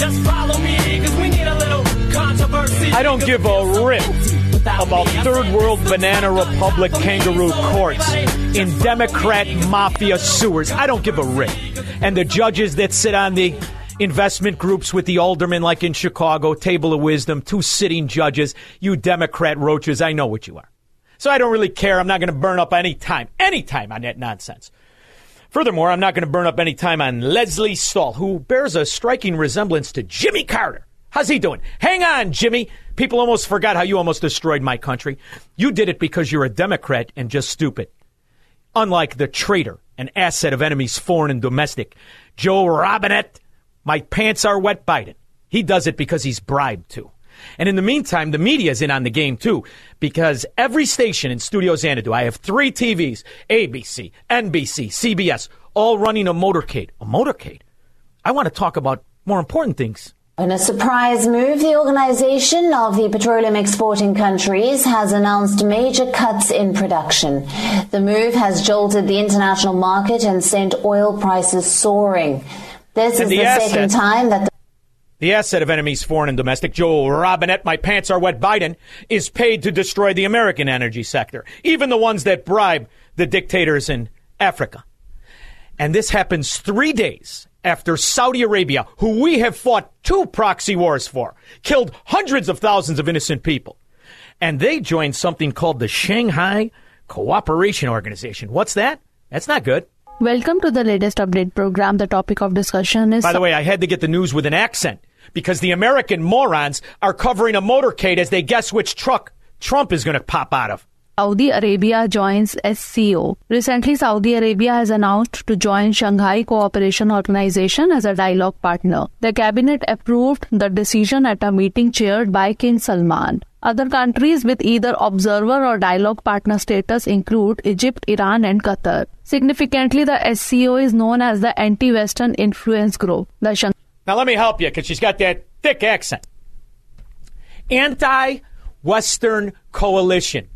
just follow me, cause we need a little controversy. I don't give a rip about third world banana republic kangaroo courts in Democrat mafia sewers. I don't give a rip. And the judges that sit on the investment groups with the aldermen, like in Chicago, table of wisdom, two sitting judges, you Democrat roaches, I know what you are. So I don't really care. I'm not going to burn up any time, any time on that nonsense. Furthermore, I'm not going to burn up any time on Lesley Stahl, who bears a striking resemblance to Jimmy Carter. How's he doing? Hang on, Jimmy. People almost forgot how you almost destroyed my country. You did it because you're a Democrat and just stupid. Unlike the traitor and asset of enemies foreign and domestic, Joe Robinette, my pants are wet Biden. He does it because he's bribed to. And in the meantime, the media is in on the game too, because every station in Studio Xanadu, I have three TVs, ABC, NBC, CBS, all running a motorcade. A motorcade? I want to talk about more important things. In a surprise move, the Organization of the Petroleum Exporting Countries has announced major cuts in production. The move has jolted the international market and sent oil prices soaring. This And is the the, second time that the The asset of enemies, foreign and domestic, Joel Robinette, my pants are wet Biden, is paid to destroy the American energy sector, even the ones that bribe the dictators in Africa. And this happens three days after Saudi Arabia, who we have fought two proxy wars for, killed hundreds of thousands of innocent people. And they joined something called the Shanghai Cooperation Organization. What's that? That's not good. Welcome to the latest update program. The topic of discussion is By the way, I had to get the news with an accent because the American morons are covering a motorcade as they guess which truck Trump is going to pop out of. Saudi Arabia joins SCO. Recently, Saudi Arabia has announced to join Shanghai Cooperation Organization as a dialogue partner. The cabinet approved the decision at a meeting chaired by King Salman. Other countries with either observer or dialogue partner status include Egypt, Iran, and Qatar. Significantly, the SCO is known as the Anti-Western Influence Group. The Shanghai Now, let me help you because she's got that thick accent. Anti Western Coalition.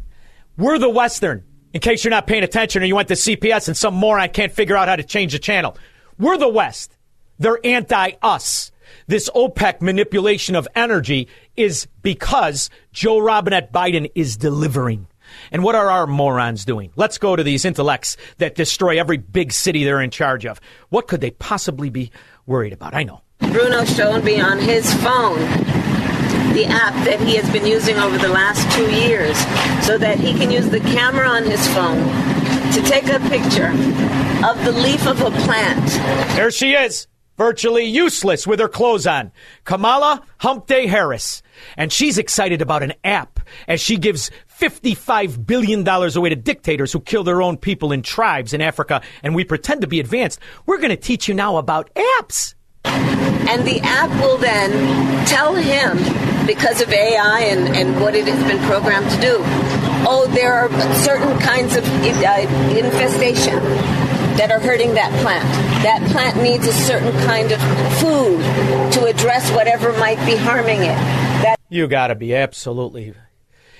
We're the Western, in case you're not paying attention or you went to CPS and some moron can't figure out how to change the channel. We're the West. They're anti us. This OPEC manipulation of energy is because Joe Robinette Biden is delivering. And what are our morons doing? Let's go to these intellects that destroy every big city they're in charge of. What could they possibly be worried about? I know. Bruno showed me on his phone the app that he has been using over the last two years so that he can use the camera on his phone to take a picture of the leaf of a plant. There she is, virtually useless with her clothes on. Kamala Hump Day Harris. And she's excited about an app as she gives $55 billion away to dictators who kill their own people in tribes in Africa. And we pretend to be advanced. We're going to teach you now about apps. And the app will then tell him, because of AI and, and what it has been programmed to do, oh, there are certain kinds of uh, infestation that are hurting that plant. That plant needs a certain kind of food to address whatever might be harming it. That You got to be absolutely.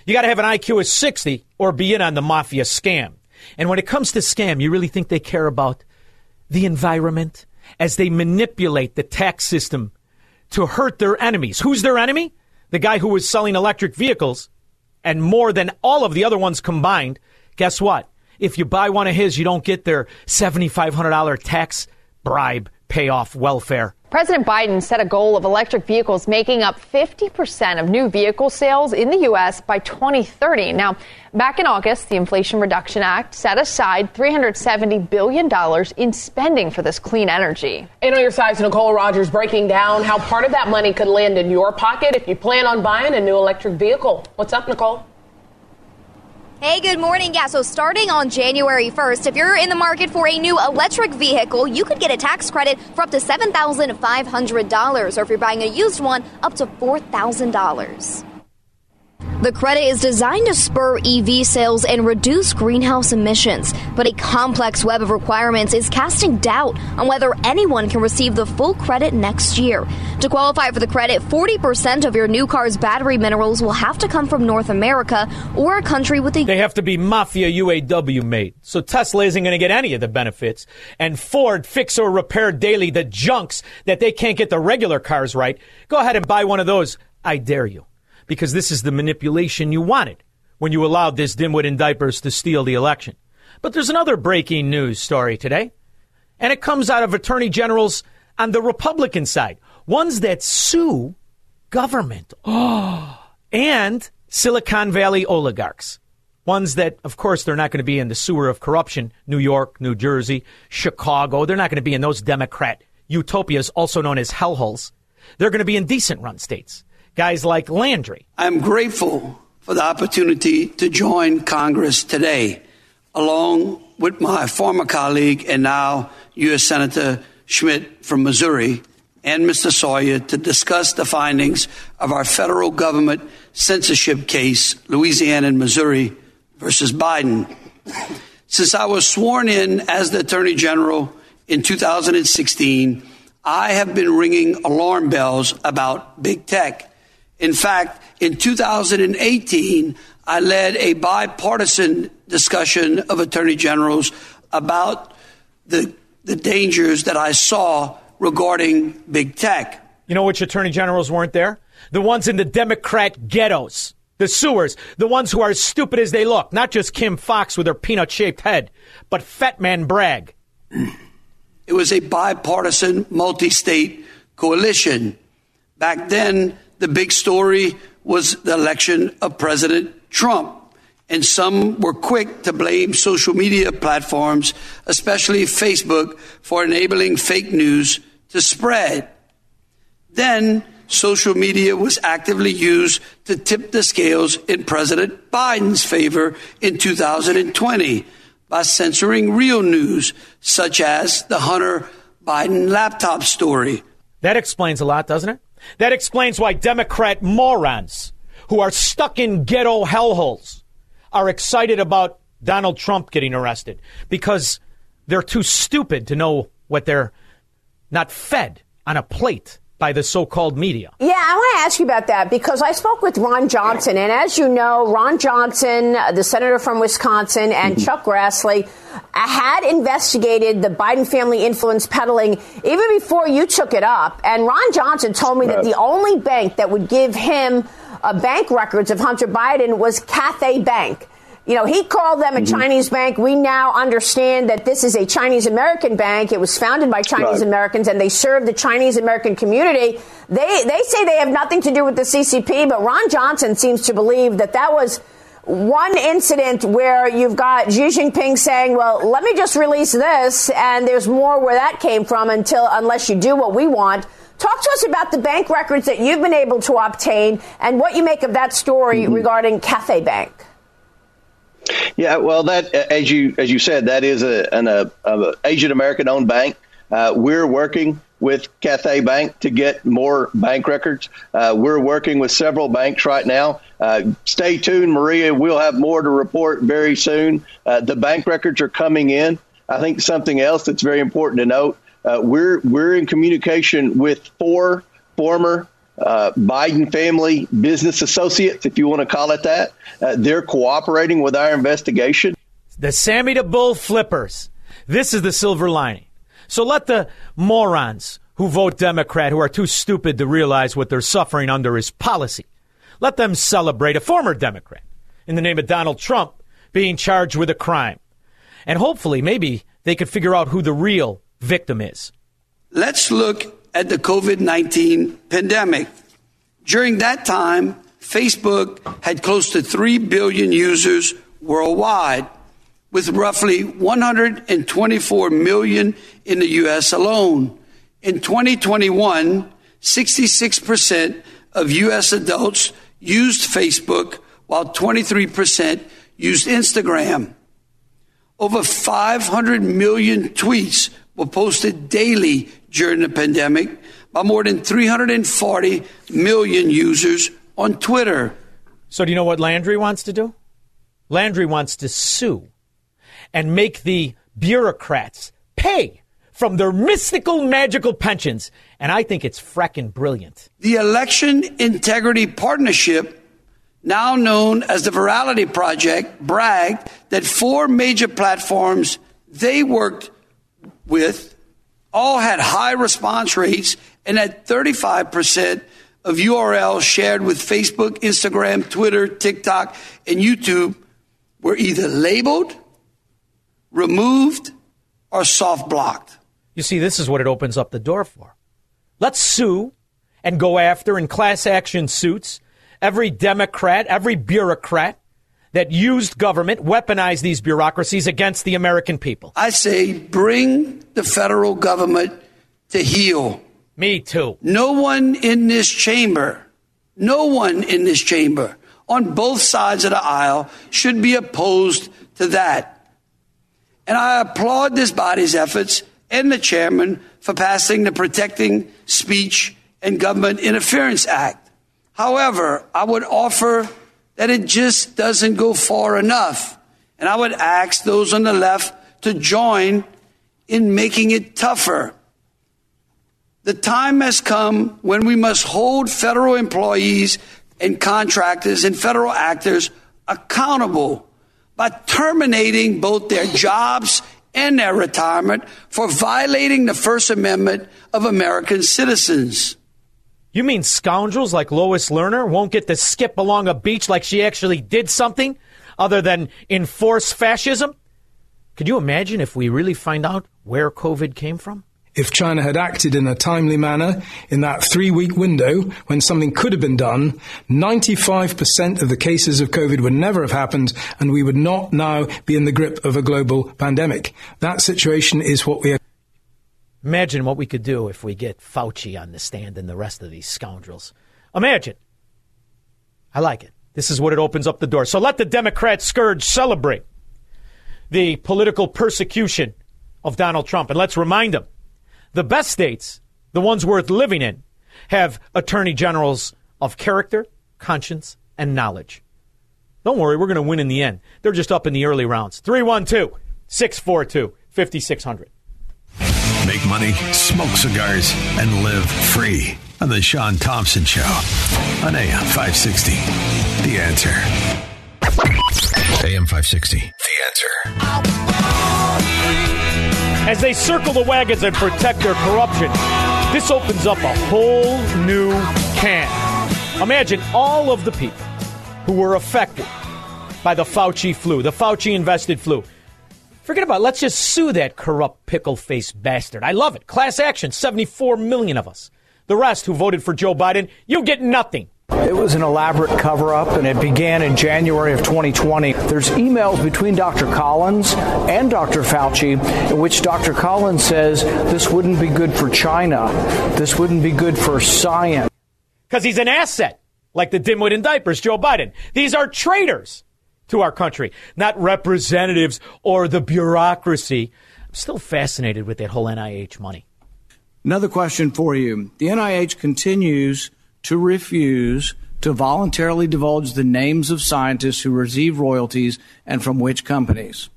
You got to have an IQ of 60 or be in on the mafia scam. And when it comes to scam, you really think they care about the environment as they manipulate the tax system to hurt their enemies. Who's their enemy? The guy who was selling electric vehicles and more than all of the other ones combined. Guess what? If you buy one of his, you don't get their $7,500 tax bribe pay off welfare. President Biden set a goal of electric vehicles making up 50% of new vehicle sales in the U.S. by 2030. Now, back in August, the Inflation Reduction Act set aside $370 billion in spending for this clean energy. And on your side, Nicole Rogers breaking down how part of that money could land in your pocket if you plan on buying a new electric vehicle. What's up, Nicole? Hey, good morning. Yeah, so starting on January 1st, if you're in the market for a new electric vehicle, you could get a tax credit for up to $7,500, or if you're buying a used one, up to $4,000. The credit is designed to spur EV sales and reduce greenhouse emissions, but a complex web of requirements is casting doubt on whether anyone can receive the full credit next year. To qualify for the credit, 40% of your new car's battery minerals will have to come from North America or a country with a. They have to be Mafia UAW made. So Tesla isn't going to get any of the benefits. And Ford fix or repair daily the junks that they can't get the regular cars right. Go ahead and buy one of those. I dare you because this is the manipulation you wanted when you allowed this dimwit in diapers to steal the election. But there's another breaking news story today, and it comes out of attorney generals on the Republican side, ones that sue government and Silicon Valley oligarchs. Ones that, of course, they're not going to be in the sewer of corruption, New York, New Jersey, Chicago. They're not going to be in those Democrat utopias, also known as hellholes. They're going to be in decent run states guys like Landry. I'm grateful for the opportunity to join Congress today, along with my former colleague and now U.S. Senator Schmitt from Missouri and Mr. Sawyer to discuss the findings of our federal government censorship case, Louisiana and Missouri versus Biden. Since I was sworn in as the Attorney General in 2016, I have been ringing alarm bells about big tech in fact, in 2018, I led a bipartisan discussion of attorney generals about the, the dangers that I saw regarding big tech. You know which attorney generals weren't there? The ones in the Democrat ghettos, the sewers, the ones who are as stupid as they look. Not just Kim Foxx with her peanut shaped head, but Fat Man Bragg. It was a bipartisan, multi state coalition. Back then, the big story was the election of President Trump. And some were quick to blame social media platforms, especially Facebook, for enabling fake news to spread. Then social media was actively used to tip the scales in President Biden's favor in 2020 by censoring real news, such as the Hunter Biden laptop story. That explains a lot, doesn't it? That explains why Democrat morons who are stuck in ghetto hellholes are excited about Donald Trump getting arrested because they're too stupid to know what they're not fed on a plate by the so-called media. Yeah, I want to ask you about that because I spoke with Ron Johnson, and as you know, Ron Johnson, the senator from Wisconsin, and mm-hmm. Chuck Grassley had investigated the Biden family influence peddling even before you took it up. And Ron Johnson told me that the only bank that would give him uh, bank records of Hunter Biden was Cathay Bank. You know, he called them a mm-hmm. Chinese bank. We now understand that this is a Chinese American bank. It was founded by Chinese right. Americans and they serve the Chinese American community. They, they say they have nothing to do with the CCP, but Ron Johnson seems to believe that that was one incident where you've got Xi Jinping saying, well, let me just release this. And there's more where that came from until, unless you do what we want. Talk to us about the bank records that you've been able to obtain and what you make of that story mm-hmm. regarding Cathay Bank. Yeah, well, that as you as you said, that is a, an a, a Asian American owned bank. Uh, we're working with Cathay Bank to get more bank records. Uh, we're working with several banks right now. Uh, stay tuned, Maria. We'll have more to report very soon. Uh, the bank records are coming in. I think something else that's very important to note: uh, we're we're in communication with four former uh, Biden family business associates, if you want to call it that. Uh, they're cooperating with our investigation. The Sammy the Bull flippers. This is the silver lining. So let the morons who vote Democrat, who are too stupid to realize what they're suffering under his policy, let them celebrate a former Democrat in the name of Donald Trump being charged with a crime. And hopefully, maybe they could figure out who the real victim is. Let's look at the COVID 19 pandemic. During that time, Facebook had close to 3 billion users worldwide, with roughly 124 million in the U.S. alone. In 2021, 66% of U.S. adults used Facebook, while 23% used Instagram. Over 500 million tweets were posted daily during the pandemic by more than 340 million users on Twitter. So, do you know what Landry wants to do? Landry wants to sue and make the bureaucrats pay from their mystical, magical pensions. And I think it's fracking brilliant. The Election Integrity Partnership, now known as the Virality Project, bragged that four major platforms they worked with all had high response rates and that 35% of URLs shared with Facebook, Instagram, Twitter, TikTok, and YouTube were either labeled, removed, or soft blocked. You see, this is what it opens up the door for. Let's sue and go after in class action suits every Democrat, every bureaucrat that used government, weaponized these bureaucracies against the American people. I say bring the federal government to heel. Me too. No one in this chamber, no one in this chamber on both sides of the aisle should be opposed to that. And I applaud this body's efforts and the chairman for passing the Protecting Speech and Government Interference Act. However, I would offer that it just doesn't go far enough. And I would ask those on the left to join in making it tougher. The time has come when we must hold federal employees and contractors and federal actors accountable by terminating both their jobs and their retirement for violating the First Amendment of American citizens. You mean scoundrels like Lois Lerner won't get to skip along a beach like she actually did something other than enforce fascism? Could you imagine if we really find out where COVID came from? If China had acted in a timely manner in that three week window when something could have been done, 95% of the cases of COVID would never have happened and we would not now be in the grip of a global pandemic. That situation is what we are. Imagine what we could do if we get Fauci on the stand and the rest of these scoundrels. Imagine. I like it. This is what it opens up the door. So let the Democrat scourge celebrate the political persecution of Donald Trump. And let's remind them the best states, the ones worth living in, have attorney generals of character, conscience, and knowledge. Don't worry, we're going to win in the end. They're just up in the early rounds. 312 642 5600. Make money, smoke cigars, and live free on The Shaun Thompson Show on AM 560. The answer. AM 560. The answer. As they circle the wagons and protect their corruption, this opens up a whole new can. Imagine all of the people who were affected by the Fauci flu, the Fauci invested flu. Forget about it. Let's just sue that corrupt pickle faced bastard. I love it. Class action, 74 million of us. The rest who voted for Joe Biden, you get nothing. It was an elaborate cover up, and it began in January of 2020. There's emails between Dr. Collins and Dr. Fauci in which Dr. Collins says this wouldn't be good for China, this wouldn't be good for science. Because he's an asset, like the dimwit in diapers, Joe Biden. These are traitors to our country, not representatives or the bureaucracy. I'm still fascinated with that whole NIH money. Another question for you. The NIH continues to refuse to voluntarily divulge the names of scientists who receive royalties and from which companies.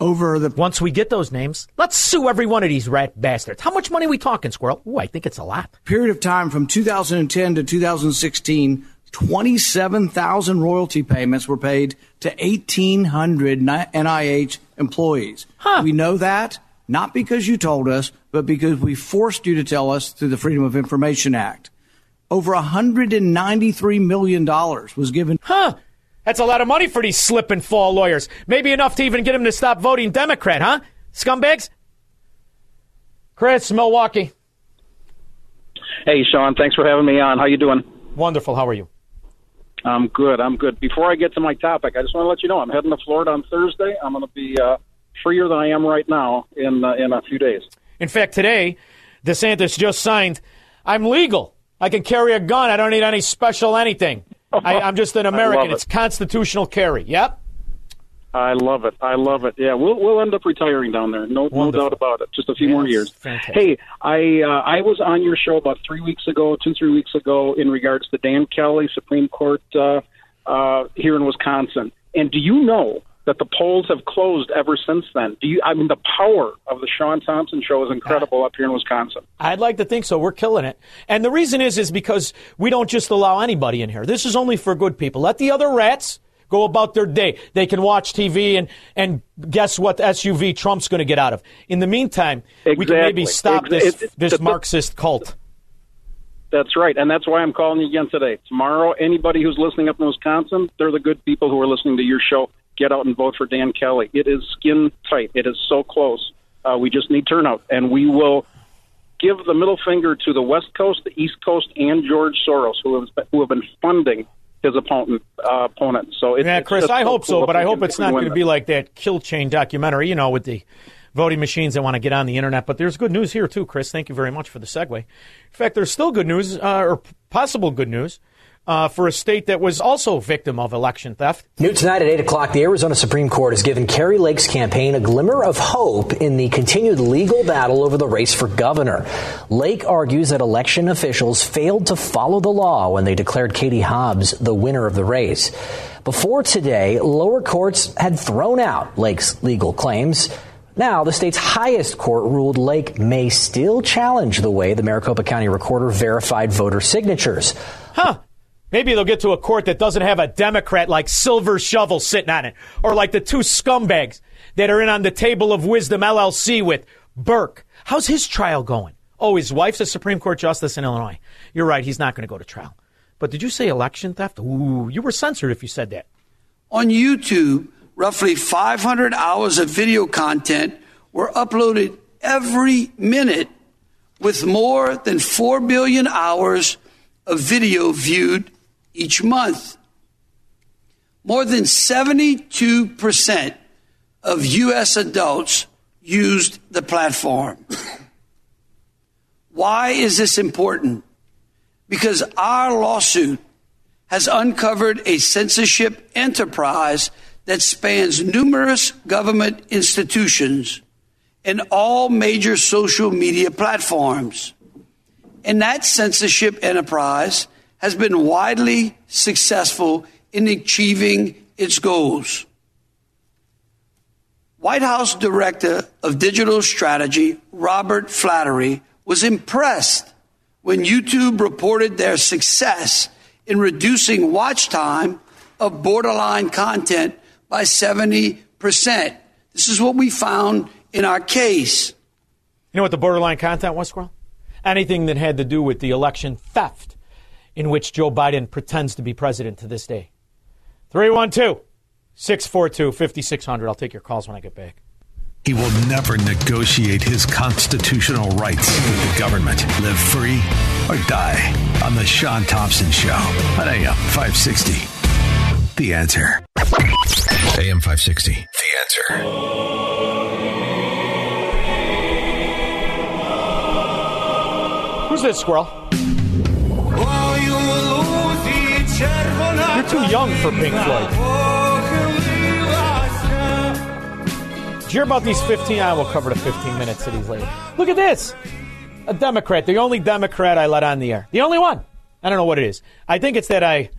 Over the once we get those names, let's sue every one of these rat bastards. How much money are we talking, Squirrel? Ooh, I think it's a lot. Period of time from 2010 to 2016, 27,000 royalty payments were paid to 1,800 NIH employees. Huh. We know that not because you told us, but because we forced you to tell us through the Freedom of Information Act. Over $193 million was given. Huh. That's a lot of money for these slip and fall lawyers. Maybe enough to even get them to stop voting Democrat, huh? Scumbags? Chris, Milwaukee. Hey, Shaun. Thanks for having me on. How you doing? Wonderful. How are you? I'm good. I'm good. Before I get to my topic, I just want to let you know I'm heading to Florida on Thursday. I'm going to be uh, freer than I am right now in uh, in a few days. In fact, today, DeSantis just signed. I'm legal. I can carry a gun. I don't need any special anything. I, I'm just an American. it. It's constitutional carry. Yep. I love it. I love it. Yeah, we'll we'll end up retiring down there. No, no doubt about it. Just a few more years. fantastic. Hey, I uh, I was on your show about three weeks ago, two three weeks ago, in regards to Dan Kelly, Supreme Court uh, uh, here in Wisconsin. And do you know that the polls have closed ever since then? Do you? I mean, the power of the Shaun Thompson show is incredible up here in Wisconsin. I'd like to think so. We're killing it. And the reason is is because we don't just allow anybody in here. This is only for good people. Let the other rats go about their day. They can watch TV and and guess what SUV Trump's going to get out of. In the meantime, we can maybe stop Ex- this this the- Marxist cult. That's right, and that's why I'm calling you again today. Tomorrow, anybody who's listening up in Wisconsin, they're the good people who are listening to your show. Get out and vote for Dan Kelly. It is skin tight. It is so close. Uh, we just need turnout, and we will give the middle finger to the West Coast, the East Coast, and George Soros, who have who have been funding his opponent. Uh, opponent. So it, yeah, it's Chris, I hope so, but I hope it's not going to be like that kill chain documentary, you know, with the voting machines that want to get on the internet. But there's good news here too, Chris. Thank you very much for the segue. In fact, there's still good news, uh, or possible good news, uh, for a state that was also victim of election theft. New tonight at 8 o'clock, the Arizona Supreme Court has given Kari Lake's campaign a glimmer of hope in the continued legal battle over the race for governor. Lake argues that election officials failed to follow the law when they declared Katie Hobbs the winner of the race. Before today, lower courts had thrown out Lake's legal claims. Now, the state's highest court ruled Lake may still challenge the way the Maricopa County recorder verified voter signatures. Huh. Maybe they'll get to a court that doesn't have a Democrat like Silver Shovel sitting on it, or like the two scumbags that are in on the table of wisdom LLC with Burke. How's his trial going? Oh, his wife's a Supreme Court justice in Illinois. You're right, he's not going to go to trial. But did you say election theft? Ooh, you were censored if you said that. On YouTube, roughly 500 hours of video content were uploaded every minute, with more than 4 billion hours of video viewed each month. More than 72% of U.S. adults used the platform. Why is this important? Because our lawsuit has uncovered a censorship enterprise that spans numerous government institutions and all major social media platforms. And that censorship enterprise has been widely successful in achieving its goals. White House Director of Digital Strategy, Robert Flaherty, was impressed when YouTube reported their success in reducing watch time of borderline content by 70%. This is what we found in our case. You know what the borderline content was, Squirrel? Anything that had to do with the election theft in which Joe Biden pretends to be president to this day. 312 642 5600. I'll take your calls when I get back. He will never negotiate his constitutional rights with the government. Live free or die on The Shaun Thompson Show on AM 560. The answer. AM 560. The answer. Who's this, Squirrel? You're too young for Pink Floyd. Did you hear about these 15? I will cover the 15 minutes of these later. Look at this. A Democrat, the only Democrat I let on the air. The only one. I don't know what it is. I think it's that I,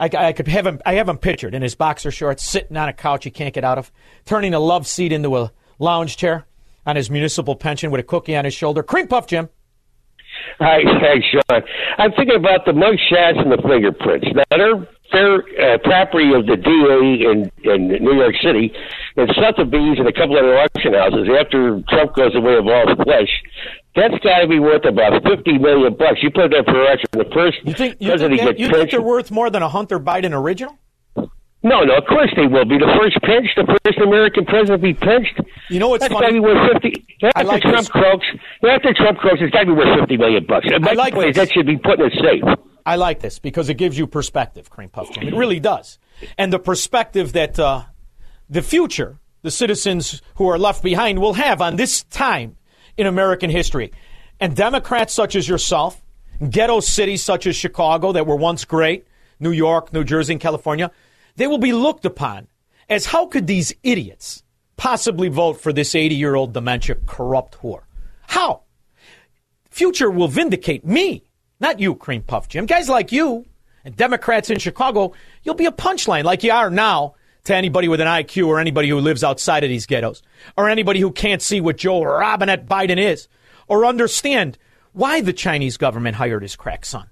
I, I could have him. I have him pictured in his boxer shorts, sitting on a couch he can't get out of, turning a love seat into a lounge chair on his municipal pension with a cookie on his shoulder. Cream puff, Jim. Hi, hi, Shaun. I'm thinking about the mug shots and the fingerprints. Now, they're fair uh, property of the DA in, in New York City and Sotheby's and a couple other auction houses after Trump goes away of all flesh. That's got to be worth about 50 million bucks. You put that for auction. The first You think, you think, that- you think they're worth more than a Hunter Biden original? No, no, of course they will be. The first pinch, the first American president to be pinched. You know what's That's funny? got to be worth fifty. After like Trump this. croaks, after Trump croaks, it's got to be worth fifty million bucks. My like point is that should be put in a safe. I like this because it gives you perspective, Cream Puff Jam. It really does. And the perspective that uh, the future, the citizens who are left behind, will have on this time in American history. And Democrats such as yourself, ghetto cities such as Chicago that were once great, New York, New Jersey, and California, they will be looked upon as how could these idiots possibly vote for this 80 year old dementia corrupt whore? How? Future will vindicate me, not you, Cream Puff Jim. Guys like you and Democrats in Chicago, you'll be a punchline like you are now to anybody with an IQ or anybody who lives outside of these ghettos or anybody who can't see what Joe Robinette Biden is or understand why the Chinese government hired his crack son,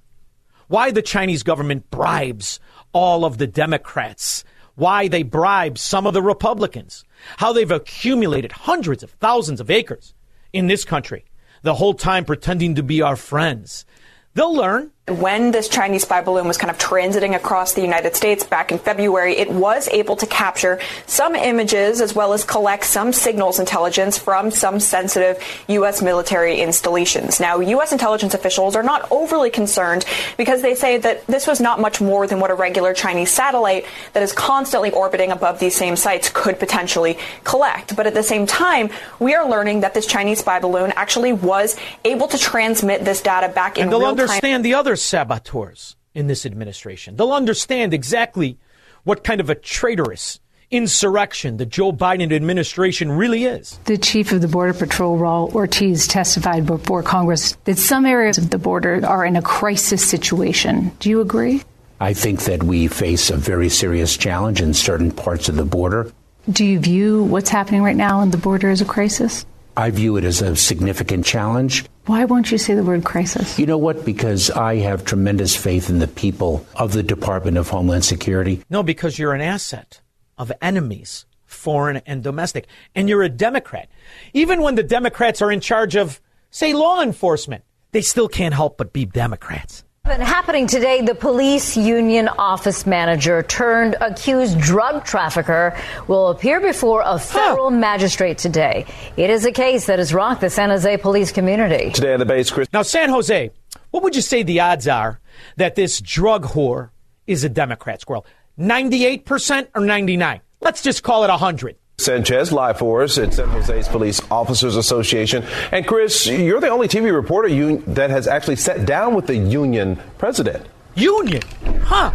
why the Chinese government bribes all of the Democrats, why they bribe some of the Republicans, how they've accumulated hundreds of thousands of acres in this country, the whole time pretending to be our friends. They'll learn. When this Chinese spy balloon was kind of transiting across the United States back in February, it was able to capture some images as well as collect some signals intelligence from some sensitive U.S. military installations. Now, U.S. intelligence officials are not overly concerned because they say that this was not much more than what a regular Chinese satellite that is constantly orbiting above these same sites could potentially collect. But at the same time, we are learning that this Chinese spy balloon actually was able to transmit this data back in and they'll real time. understand the other saboteurs in this administration. They'll understand exactly what kind of a traitorous insurrection the Joe Biden administration really is. The chief of the Border Patrol, Raul Ortiz, testified before Congress that some areas of the border are in a crisis situation. Do you agree? I think that we face a very serious challenge in certain parts of the border. Do you view what's happening right now on the border as a crisis? I view it as a significant challenge. Why won't you say the word crisis? You know what? Because I have tremendous faith in the people of the Department of Homeland Security. No, because you're an asset of enemies, foreign and domestic. And you're a Democrat. Even when the Democrats are in charge of, say, law enforcement, they still can't help but be Democrats. Happening today, the police union office manager turned accused drug trafficker will appear before a federal magistrate today. It is a case that has rocked the San Jose police community. Today on the base, Chris. Now, San Jose, what would you say the odds are that this drug whore is a Democrat squirrel? 98% or 99? Let's just call it 100. Sanchez live for us at San Jose's Police Officers Association. And Chris, you're the only TV reporter un- that has actually sat down with the union president. Union? Huh.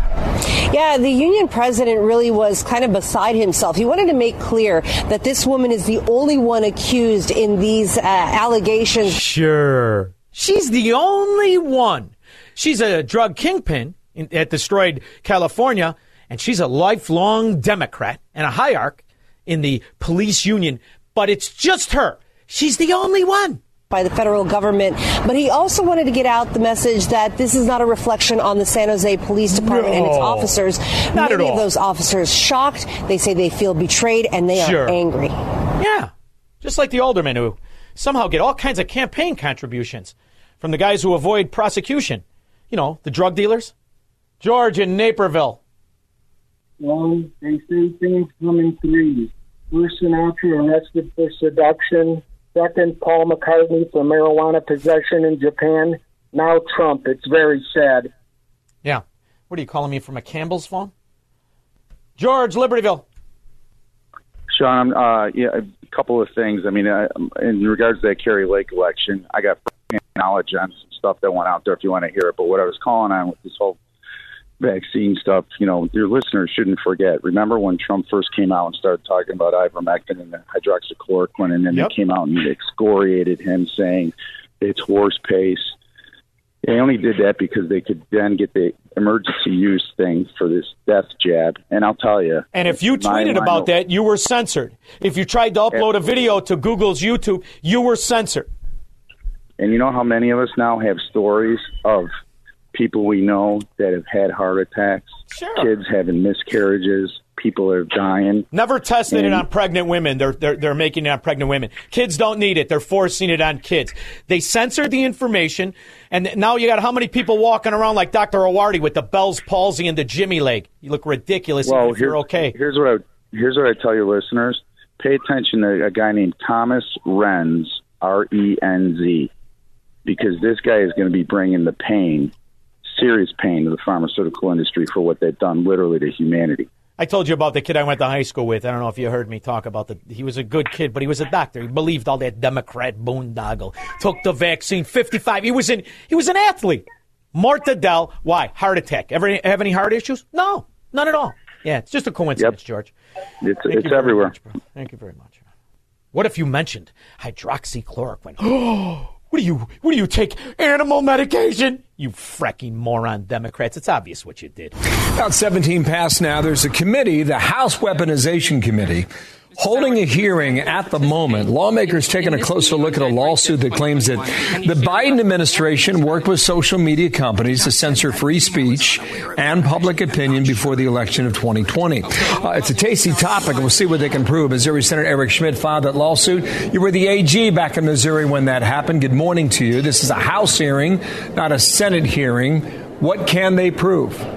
Yeah, the union president really was kind of beside himself. He wanted to make clear that this woman is the only one accused in these uh, allegations. Sure. She's the only one. She's a drug kingpin in, at Destroyed California, and she's a lifelong Democrat and a hierarch in the police union. But it's just her. She's the only one by the federal government. But he also wanted to get out the message that this is not a reflection on the San Jose Police Department and its officers. not at Many all. of those officers shocked. They say they feel betrayed and they Sure. are angry. Yeah. Just like the aldermen who somehow get all kinds of campaign contributions from the guys who avoid prosecution. You know, the drug dealers. George in Naperville. Well, they say things come in threes. First Sinatra arrested for seduction. Second, Paul McCartney for marijuana possession in Japan. Now Trump. It's very sad. Yeah. What are you calling me from a Campbell's phone? George, Libertyville. Shaun, uh, yeah, a couple of things. I mean, uh, in regards to that Kari Lake election, I got knowledge on some stuff that went out there if you want to hear it. But what I was calling on with this whole vaccine stuff, you know, your listeners shouldn't forget. Remember when Trump first came out and started talking about ivermectin and the hydroxychloroquine, and then Yep. they came out and excoriated him, saying it's horse pace. They only did that because they could then get the emergency use thing for this death jab. And I'll tell you, And if you tweeted about that, you were censored. If you tried to upload a video to Google's YouTube, you were censored. And you know how many of us now have stories of people we know that have had heart attacks, kids having miscarriages, people are dying. Never tested And- it on pregnant women. They're, they're they're making it on pregnant women. Kids don't need it. They're forcing it on kids. They censored the information, and now you got how many people walking around like Dr. Awardi with the Bell's palsy and the Jimmy leg? You look ridiculous. if here- you're okay. Here's what I here's what I tell your listeners: pay attention to a guy named Thomas Renz, R E N Z, because this guy is going to be bringing the pain, serious pain, to the pharmaceutical industry for what they've done, literally to humanity. I told you about the kid I went to high school with. I don't know if you heard me talk about the. He was a good kid, but he was a doctor. He believed all that Democrat boondoggle. Took the vaccine. Fifty-five. He was in. He was an athlete. Marta Dell. Why? Heart attack. Ever have any heart issues? No, none at all. Yeah, it's just a coincidence, George. It's Thank it's everywhere. much. Thank you very much. What if you mentioned hydroxychloroquine? What do you? What do you take? Animal medication? You fracking moron, Democrats! It's obvious what you did. About 17 past now, there's a committee, the House Weaponization Committee, holding a hearing at the moment. Lawmakers taking a closer look at a lawsuit that claims that the Biden administration worked with social media companies to censor free speech and public opinion before the election of 2020. Uh, it's a tasty topic, we'll see what they can prove. Missouri Senator Eric Schmitt filed that lawsuit. You were the AG back in Missouri when that happened. Good morning to you. This is a House hearing, not a Senate hearing. What can they prove?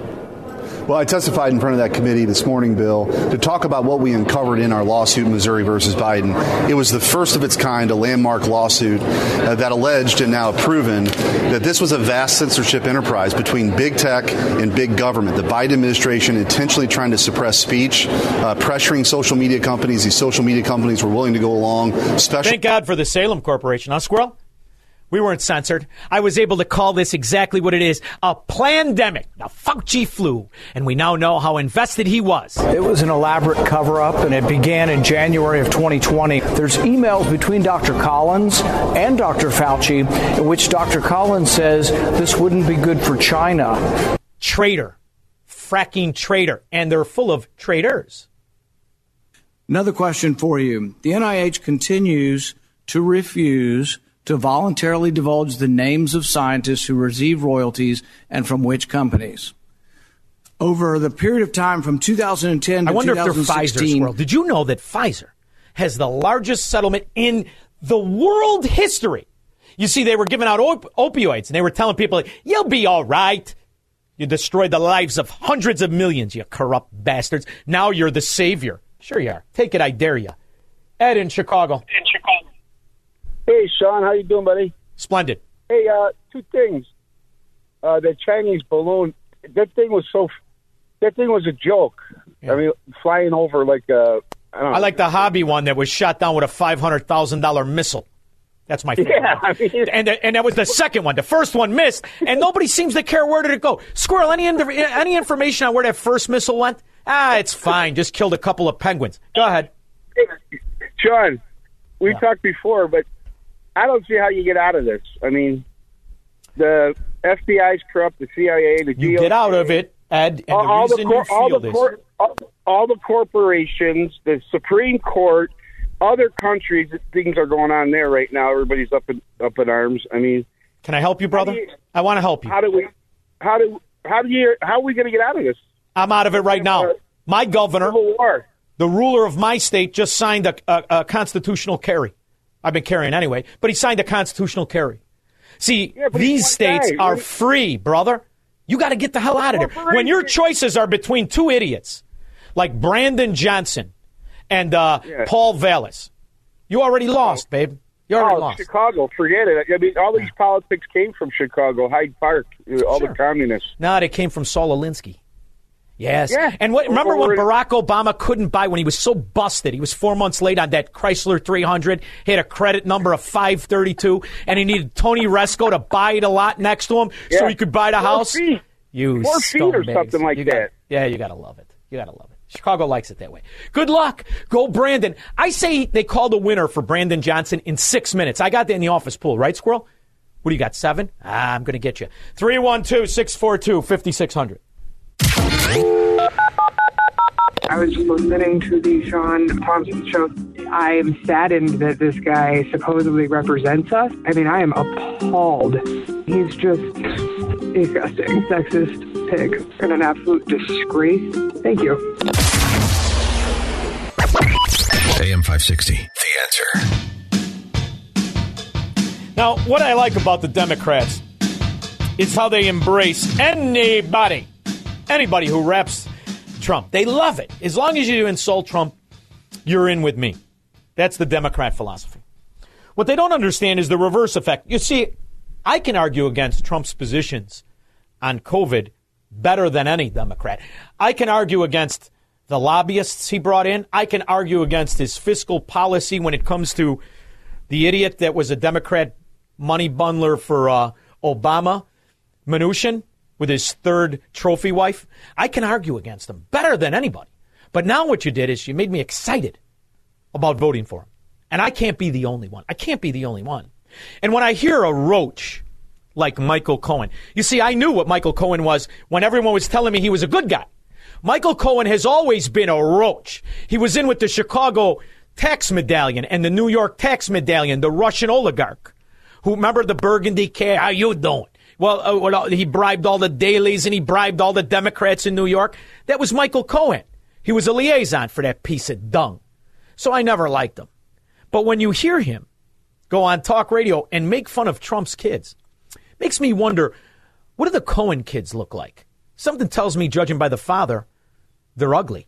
Well, I testified in front of that committee this morning, Bill, to talk about what we uncovered in our lawsuit, Missouri versus Biden. It was the first of its kind, a landmark lawsuit uh, that alleged and now proven that this was a vast censorship enterprise between big tech and big government. The Biden administration intentionally trying to suppress speech, uh, pressuring social media companies. These social media companies were willing to go along. Special. Thank God for the Salem Corporation, huh, Squirrel? We weren't censored. I was able to call this exactly what it is a pandemic, the Fauci flu. And we now know how invested he was. It was an elaborate cover up, and it began in January of 2020. There's emails between Dr. Collins and Dr. Fauci in which Dr. Collins says this wouldn't be good for China. Traitor. Fracking traitor. And they're full of traitors. Another question for you. The NIH continues to refuse to voluntarily divulge the names of scientists who receive royalties and from which companies. Over the period of time from 2010 to I wonder if they're Pfizer, 2016, Squirrel. Did you know that Pfizer has the largest settlement in the world history? You see, they were giving out op- opioids and they were telling people, you'll be all right. You destroyed the lives of hundreds of millions, you corrupt bastards. Now you're the savior. Sure you are. Take it, I dare you. Ed in Chicago. In Chicago. Hey, Shaun, how you doing, buddy? Splendid. Hey, uh, two things. Uh, the Chinese balloon, that thing was so, that thing was a joke. I mean, flying over like uh, I don't know. I like the hobby one that was shot down with a $500,000 missile. That's my favorite. Yeah, I mean, and and that was the second one. The first one missed, and nobody seems to care where did it go. Squirrel, any any information on where that first missile went? Ah, it's fine. Just killed a couple of penguins. Go ahead. Shaun, we talked before, but I don't see how you get out of this. I mean, the FBI's corrupt, the CIA, the You get out of it, Ed, and all, all the the cor- you all feel the cor- all, all the corporations, the Supreme Court, other countries, things are going on there right now. Everybody's up in up in arms. I mean, Can I help you, brother? I want to help you. how do we? How do? How do you? How are we going to get out of this? I'm out of it right now. My governor, the ruler of my state, just signed a, a, a constitutional carry. I've been carrying anyway, but he signed a constitutional carry. See, he's these states guy. are free, brother. You got to get the hell out of there. When your choices are between two idiots like Brandon Johnson and uh, Paul Vallas, you already lost, babe. You already oh, lost. Chicago, forget it. I mean, all these politics came from Chicago, Hyde Park, all the communists. No, they came from Saul Alinsky. Yes. Yeah. And what, remember when Barack Obama couldn't buy, when he was so busted, he was four months late on that Chrysler 300, he had a credit number of 532, and he needed Tony Rezko to buy the lot next to him so he could buy the Four house? feet. You Four feet or something like You got- that. yeah, you got to love it. You got to love it. Chicago likes it that way. Good luck. Go Brandon. I say they called a winner for Brandon Johnson in six minutes. I got that in the office pool, right, Squirrel? What do you got, seven? Ah, I'm going to get you. 312 642 5600. I was listening to the Shaun Thompson show. I'm saddened that this guy supposedly represents us. I mean, I am appalled. He's just disgusting, sexist pig, and an absolute disgrace. Thank you. AM 560. The answer. Now, what I like about the Democrats is how they embrace anybody, anybody who raps Trump. They love it. As long as you insult Trump, you're in with me. That's the Democrat philosophy. What they don't understand is the reverse effect. You see, I can argue against Trump's positions on COVID better than any Democrat. I can argue against the lobbyists he brought in. I can argue against his fiscal policy when it comes to the idiot that was a Democrat money bundler for uh, Obama, Mnuchin, with his third trophy wife. I can argue against him better than anybody. But now what you did is you made me excited about voting for him. And I can't be the only one. I can't be the only one. And when I hear a roach like Michael Cohen, you see, I knew what Michael Cohen was when everyone was telling me he was a good guy. Michael Cohen has always been a roach. He was in with the Chicago tax medallion and the New York tax medallion, the Russian oligarch who remember the Burgundy car? How you doing? Well, uh, well, he bribed all the dailies and he bribed all the Democrats in New York. That was Michael Cohen. He was a liaison for that piece of dung. So I never liked him. But when you hear him go on talk radio and make fun of Trump's kids, makes me wonder what do the Cohen kids look like? Something tells me, judging by the father, they're ugly.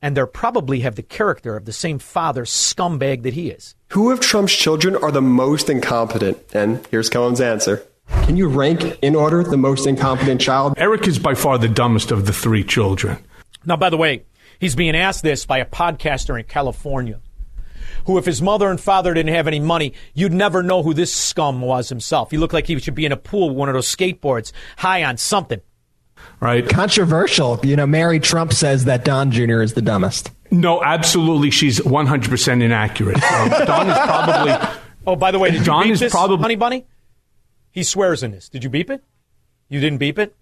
And they probably have the character of the same father scumbag that he is. Who of Trump's children are the most incompetent? And here's Cohen's answer. Can you rank in order the most incompetent child? Eric is by far the dumbest of the three children. Now, by the way, he's being asked this by a podcaster in California who, if his mother and father didn't have any money, you'd never know who this scum was himself. He looked like he should be in a pool with one of those skateboards, high on something. Right. Controversial. You know, Mary Trump says that Don Jr. is the dumbest. No, absolutely. She's 100% inaccurate. Um, Don is probably. Oh, by the way, did Don you is this, probably- Honey Bunny? He swears in this. Did you beep it? You didn't beep it?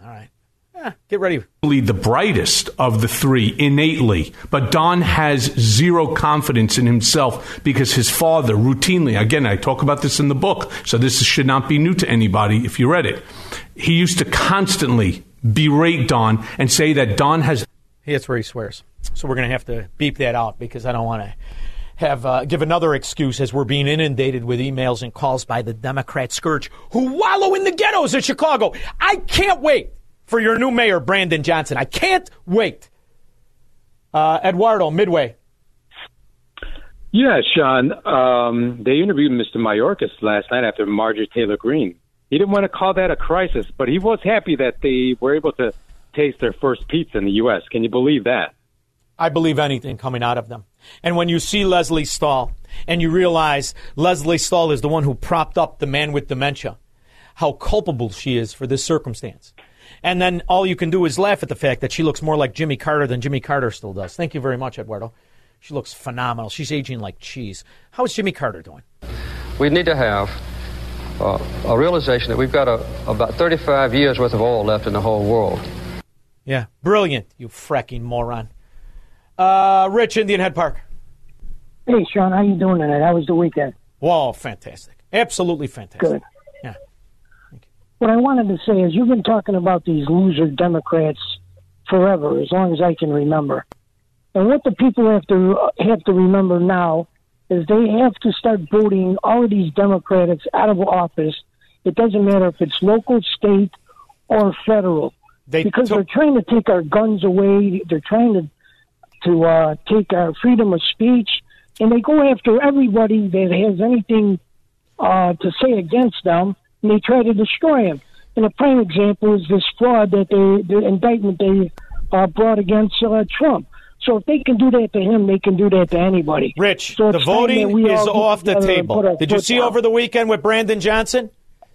All right. Yeah, get ready. the brightest of the three innately, but Don has zero confidence in himself because his father routinely, again, I talk about this in the book, so this should not be new to anybody if you read it. He used to constantly berate Don and say that Don has. That's where he swears. So we're going to have to beep that out because I don't want to have uh, give another excuse as we're being inundated with emails and calls by the Democrat scourge who wallow in the ghettos of Chicago. I can't wait for your new mayor, Brandon Johnson. I can't wait. Uh, Eduardo, Midway. Yeah, Shaun. Um, they interviewed Mr. Mayorkas last night after Marjorie Taylor Greene. He didn't want to call that a crisis, but he was happy that they were able to taste their first pizza in the U.S. Can you believe that? I believe anything coming out of them. And when you see Lesley Stahl and you realize Lesley Stahl is the one who propped up the man with dementia, how culpable she is for this circumstance. And then all you can do is laugh at the fact that she looks more like Jimmy Carter than Jimmy Carter still does. Thank you very much, Eduardo. She looks phenomenal. She's aging like cheese. How is Jimmy Carter doing? We need to have uh, a realization that we've got a, about 35 years worth of oil left in the whole world. Yeah, brilliant, you fracking moron. Uh, Rich, Indian Head Park. Hey, Shaun, how you doing tonight? How was the weekend? Whoa, fantastic. Absolutely fantastic. Good. Yeah. What I wanted to say is you've been talking about these loser Democrats forever, as long as I can remember. And what the people have to have to remember now is they have to start voting all of these Democrats out of office. It doesn't matter if it's local, state, or federal, they because they're trying to take our guns away. They're trying to to uh, take our freedom of speech, and they go after everybody that has anything uh, to say against them, and they try to destroy them. And a prime example is this fraud that they, the indictment they uh, brought against uh, Trump. So if they can do that to him, they can do that to anybody. Rich, so the it's time that voting is off the together and put table. Did you see down. over the weekend with Brandon Johnson?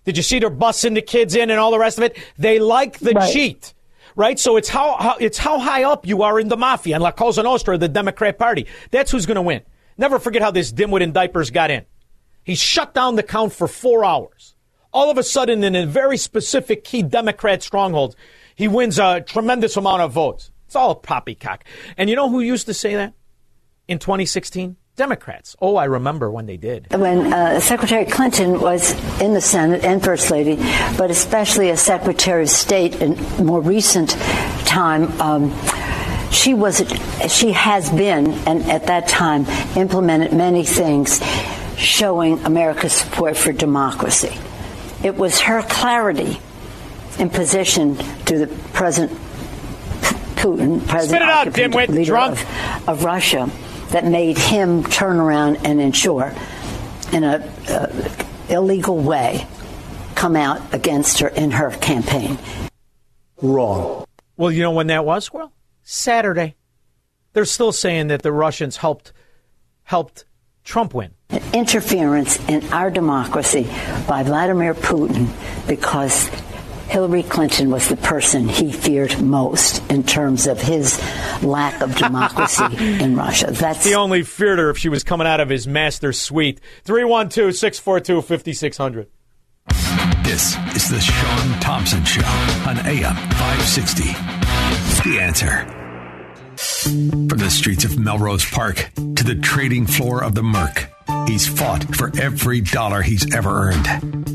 Did you see they're busting the kids in and all the rest of it? They like the Right. cheat. Right, so it's how, how it's how high up you are in the mafia and La Cosa Nostra, the Democrat Party. That's who's going to win. Never forget how this dimwit in diapers got in. He shut down the count for four hours. All of a sudden, in a very specific key Democrat stronghold, he wins a tremendous amount of votes. It's all poppycock. And you know who used to say that in 2016? Democrats. Oh, I remember when they did. when uh, Secretary Clinton was in the Senate and First Lady, but especially as Secretary of State in more recent time, um, she was she has been and at that time implemented many things showing America's support for democracy. It was her clarity in position to the President Putin, President out, occupant, dimwit, leader drunk. Of, of Russia, that made him turn around and ensure, in a uh, illegal way, come out against her in her campaign. Wrong. Well, you know when that was, Squirrel? Saturday. They're still saying that the Russians helped helped Trump win. Interference in our democracy by Vladimir Putin because Hillary Clinton was the person he feared most in terms of his lack of democracy in Russia. That's He only feared her if she was coming out of his master suite. 312 642 5600. This is the Shaun Thompson Show on AM 560. The answer. From the streets of Melrose Park to the trading floor of the Merc, he's fought for every dollar he's ever earned.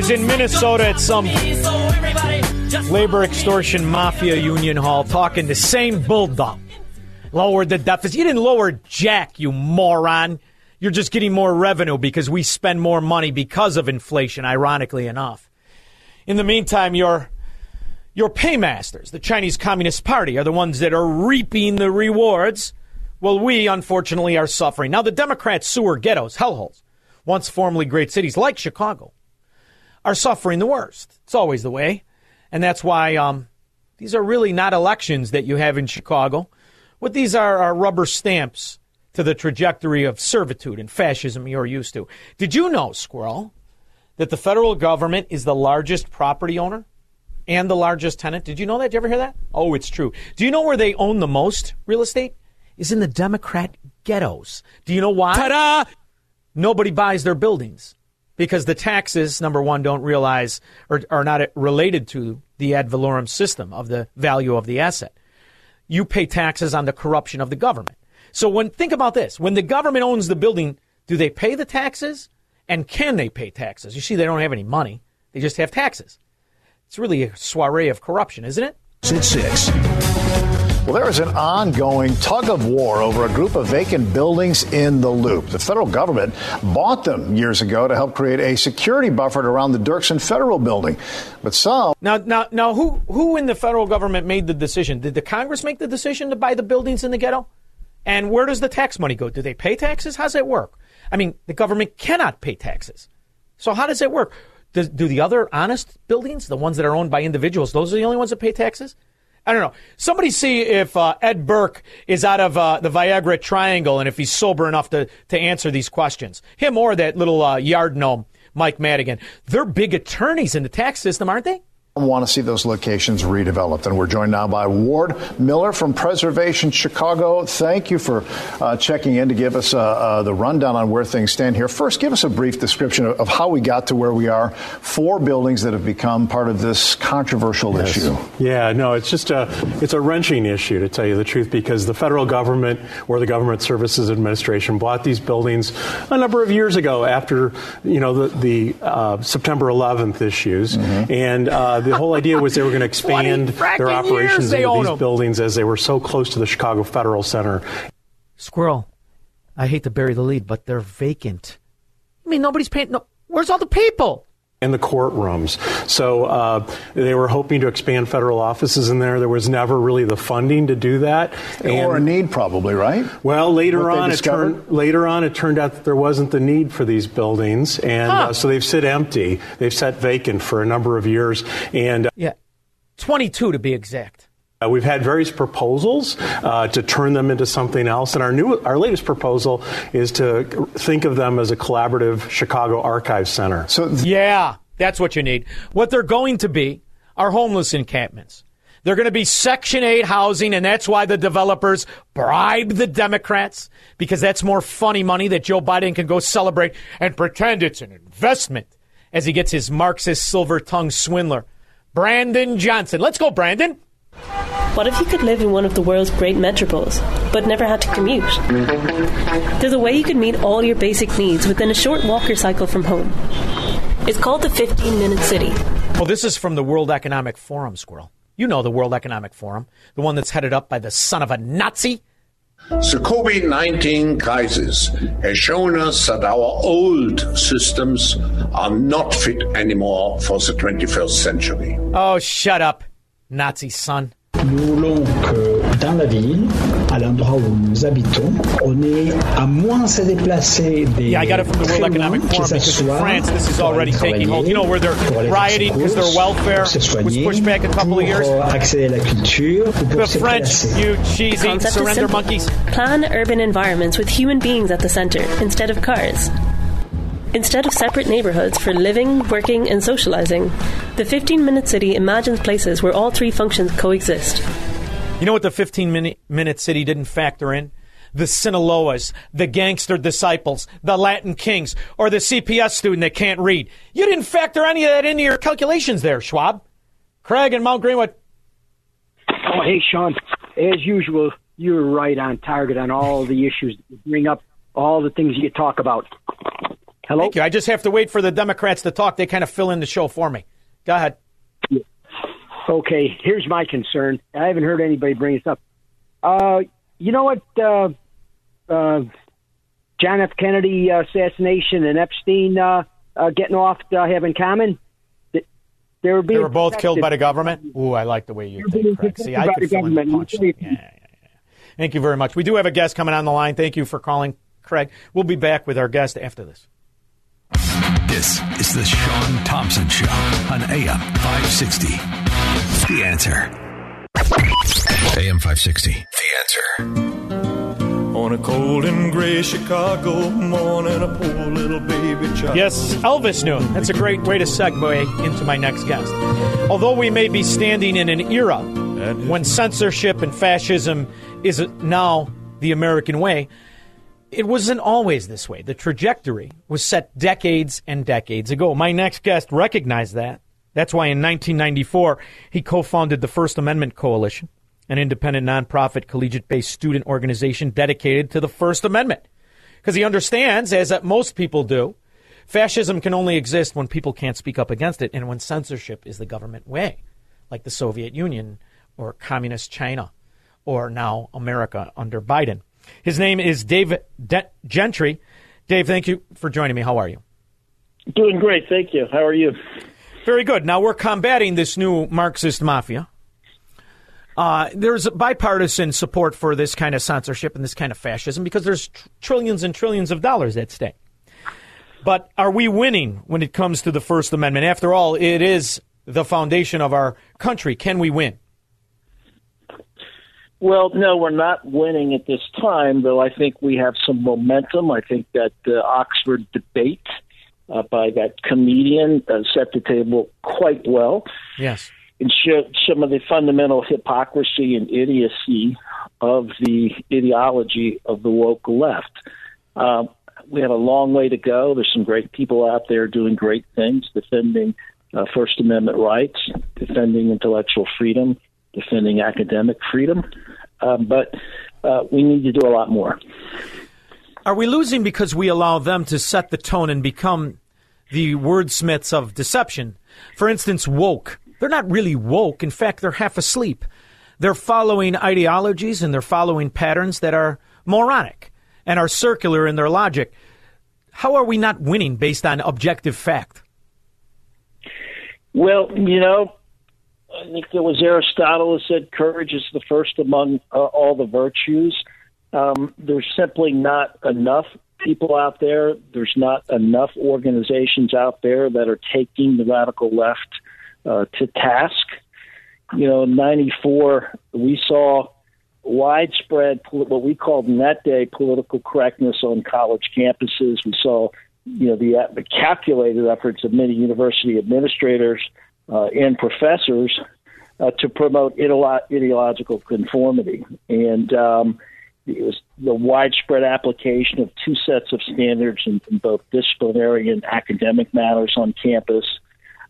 is in Minnesota at some labor extortion mafia union hall talking the same bulldog. Lowered the deficit. You didn't lower jack, you moron. You're just getting more revenue because we spend more money because of inflation, ironically enough. In the meantime, your your paymasters, the Chinese Communist Party, are the ones that are reaping the rewards. Well, we unfortunately are suffering. Now, the Democrats' sewer ghettos, hellholes, once formerly great cities like Chicago, are suffering the worst. It's always the way. And that's why um, these are really not elections that you have in Chicago. What these are are rubber stamps to the trajectory of servitude and fascism you're used to. Did you know, Squirrel, that the federal government is the largest property owner and the largest tenant? Did you know that? Did you ever hear that? Oh, it's true. Do you know where they own the most real estate? Is in the Democrat ghettos. Do you know why? Ta-da! Nobody buys their buildings because the taxes, number one, don't realize or are not related to the ad valorem system of the value of the asset. You pay taxes on the corruption of the government. So when think about this, when the government owns the building, do they pay the taxes? And can they pay taxes? You see, they don't have any money; they just have taxes. It's really a soiree of corruption, isn't it? It's six. Well, there is an ongoing tug of war over a group of vacant buildings in the loop. The federal government bought them years ago to help create a security buffer around the Dirksen Federal Building. But some. Now, now, now, who, who in the federal government made the decision? Did the Congress make the decision to buy the buildings in the ghetto? And where does the tax money go? Do they pay taxes? How's that work? I mean, the government cannot pay taxes. So how does it work? Does, do the other honest buildings, the ones that are owned by individuals, those are the only ones that pay taxes? I don't know. Somebody see if uh, Ed Burke is out of uh, the Viagra Triangle and if he's sober enough to, to answer these questions. Him or that little uh, yard gnome, Mike Madigan. They're big attorneys in the tax system, aren't they? Want to see those locations redeveloped. And we're joined now by Ward Miller from Preservation Chicago. Thank you for uh, checking in to give us uh, uh, the rundown on where things stand here. First, give us a brief description of, of, how we got to where we are. Four buildings that have become part of this controversial yes. issue. Yeah, no, it's just a it's a wrenching issue to tell you the truth because the federal government or the Government Services Administration bought these buildings a number of years ago after you know the, the uh, September 11th issues mm-hmm. and uh, the whole idea was they were going to expand their operations into these them. buildings as they were so close to the Chicago Federal Center. Squirrel, I hate to bury the lead, but they're vacant. I mean, nobody's paying. No, where's all the people? In the courtrooms. So uh, they were hoping to expand federal offices in there. There was never really the funding to do that, and, or a need, probably, right? Well, later on, it turned later on it turned out that there wasn't the need for these buildings, and huh. uh, so they've sit empty. They've sat vacant for a number of years, and uh, yeah, twenty-two to be exact. Uh, we've had various proposals uh, to turn them into something else, and our new, our latest proposal is to think of them as a collaborative Chicago Archive Center. So, th- yeah, that's what you need. What they're going to be are homeless encampments. They're going to be Section 8 housing, and that's why the developers bribe the Democrats, because that's more funny money that Joe Biden can go celebrate and pretend it's an investment as he gets his Marxist silver tongued swindler, Brandon Johnson. Let's go, Brandon. What if you could live in one of the world's great metropoles, but never had to commute? There's a way you could meet all your basic needs within a short walk or cycle from home. It's called the 15 Minute City. Well, this is from the World Economic Forum, Squirrel. You know the World Economic Forum, the one that's headed up by the son of a Nazi. The COVID 19 crisis has shown us that our old systems are not fit anymore for the 21st century. Oh, shut up, Nazi son. Nous roulons que dans la ville, à l'endroit où nous habitons, on est à moins se déplacer des Yeah, I got it from the World Economic Forum ça because in France this is already taking hold. You know where they're rioting because their welfare courses, was pushed back a couple of years. accéder à la culture, The French, you cheesy Concept surrender monkeys. Plan urban environments with human beings at the center instead of cars. Instead of separate neighborhoods for living, working, and socializing, the 15 Minute City imagines places where all three functions coexist. You know what the 15 minute, minute city didn't factor in? The Sinaloas, the gangster disciples, the Latin kings, or the CPS student that can't read. You didn't factor any of that into your calculations there, Schwab. Craig and Mount Greenwood. Oh, hey, Shaun. As usual, you're right on target on all the issues you bring up, all the things you talk about. Hello? Thank you. I just have to wait for the Democrats to talk. They kind of fill in the show for me. Go ahead. Okay, here's my concern. I haven't heard anybody bring this up. Uh, you know what? Uh, uh, John F. Kennedy uh, assassination and Epstein uh, uh, getting off uh, have in common? They, were, They were both killed by the government. Ooh, I like the way you think, Craig. See, I can fill in the punch. Yeah, yeah, yeah. Thank you very much. We do have a guest coming on the line. Thank you for calling, Craig. We'll be back with our guest after this. This is the Shaun Thompson Show on AM 560. The answer. AM 560. The answer. On a cold and gray Chicago morning, a poor little baby child. Yes, Elvis knew. That's a great way to segue into my next guest. Although we may be standing in an era when censorship and fascism is now the American way, it wasn't always this way. The trajectory was set decades and decades ago. My next guest recognized that. That's why in 1994 he co founded the First Amendment Coalition, an independent nonprofit collegiate based student organization dedicated to the First Amendment. Because he understands, as most people do, fascism can only exist when people can't speak up against it and when censorship is the government way, like the Soviet Union or Communist China or now America under Biden. His name is Dave De- Gentry. Dave, thank you for joining me. How are you? Doing great, thank you. How are you? Very good. Now we're combating this new Marxist mafia. Uh, there's bipartisan support for this kind of censorship and this kind of fascism because there's tr- trillions and trillions of dollars at stake. But are we winning when it comes to the First Amendment? After all, it is the foundation of our country. Can we win? Well, no, we're not winning at this time, though I think we have some momentum. I think that the Oxford debate uh, by that comedian uh, set the table quite well Yes. and showed some of the fundamental hypocrisy and idiocy of the ideology of the woke left. Um, we have a long way to go. There's some great people out there doing great things, defending uh, First Amendment rights, defending intellectual freedom, defending academic freedom. Um, but uh, we need to do a lot more. Are we losing because we allow them to set the tone and become the wordsmiths of deception? For instance, woke. They're not really woke. In fact, they're half asleep. They're following ideologies and they're following patterns that are moronic and are circular in their logic. How are we not winning based on objective fact? Well, you know, I think it was Aristotle who said courage is the first among uh, all the virtues. Um, there's simply not enough people out there. There's not enough organizations out there that are taking the radical left uh, to task. You know, in '94, we saw widespread what we called in that day political correctness on college campuses. We saw, you know, the, the calculated efforts of many university administrators uh, and professors uh, to promote ideolo- ideological conformity. And um, it was the widespread application of two sets of standards in, in both disciplinary and academic matters on campus.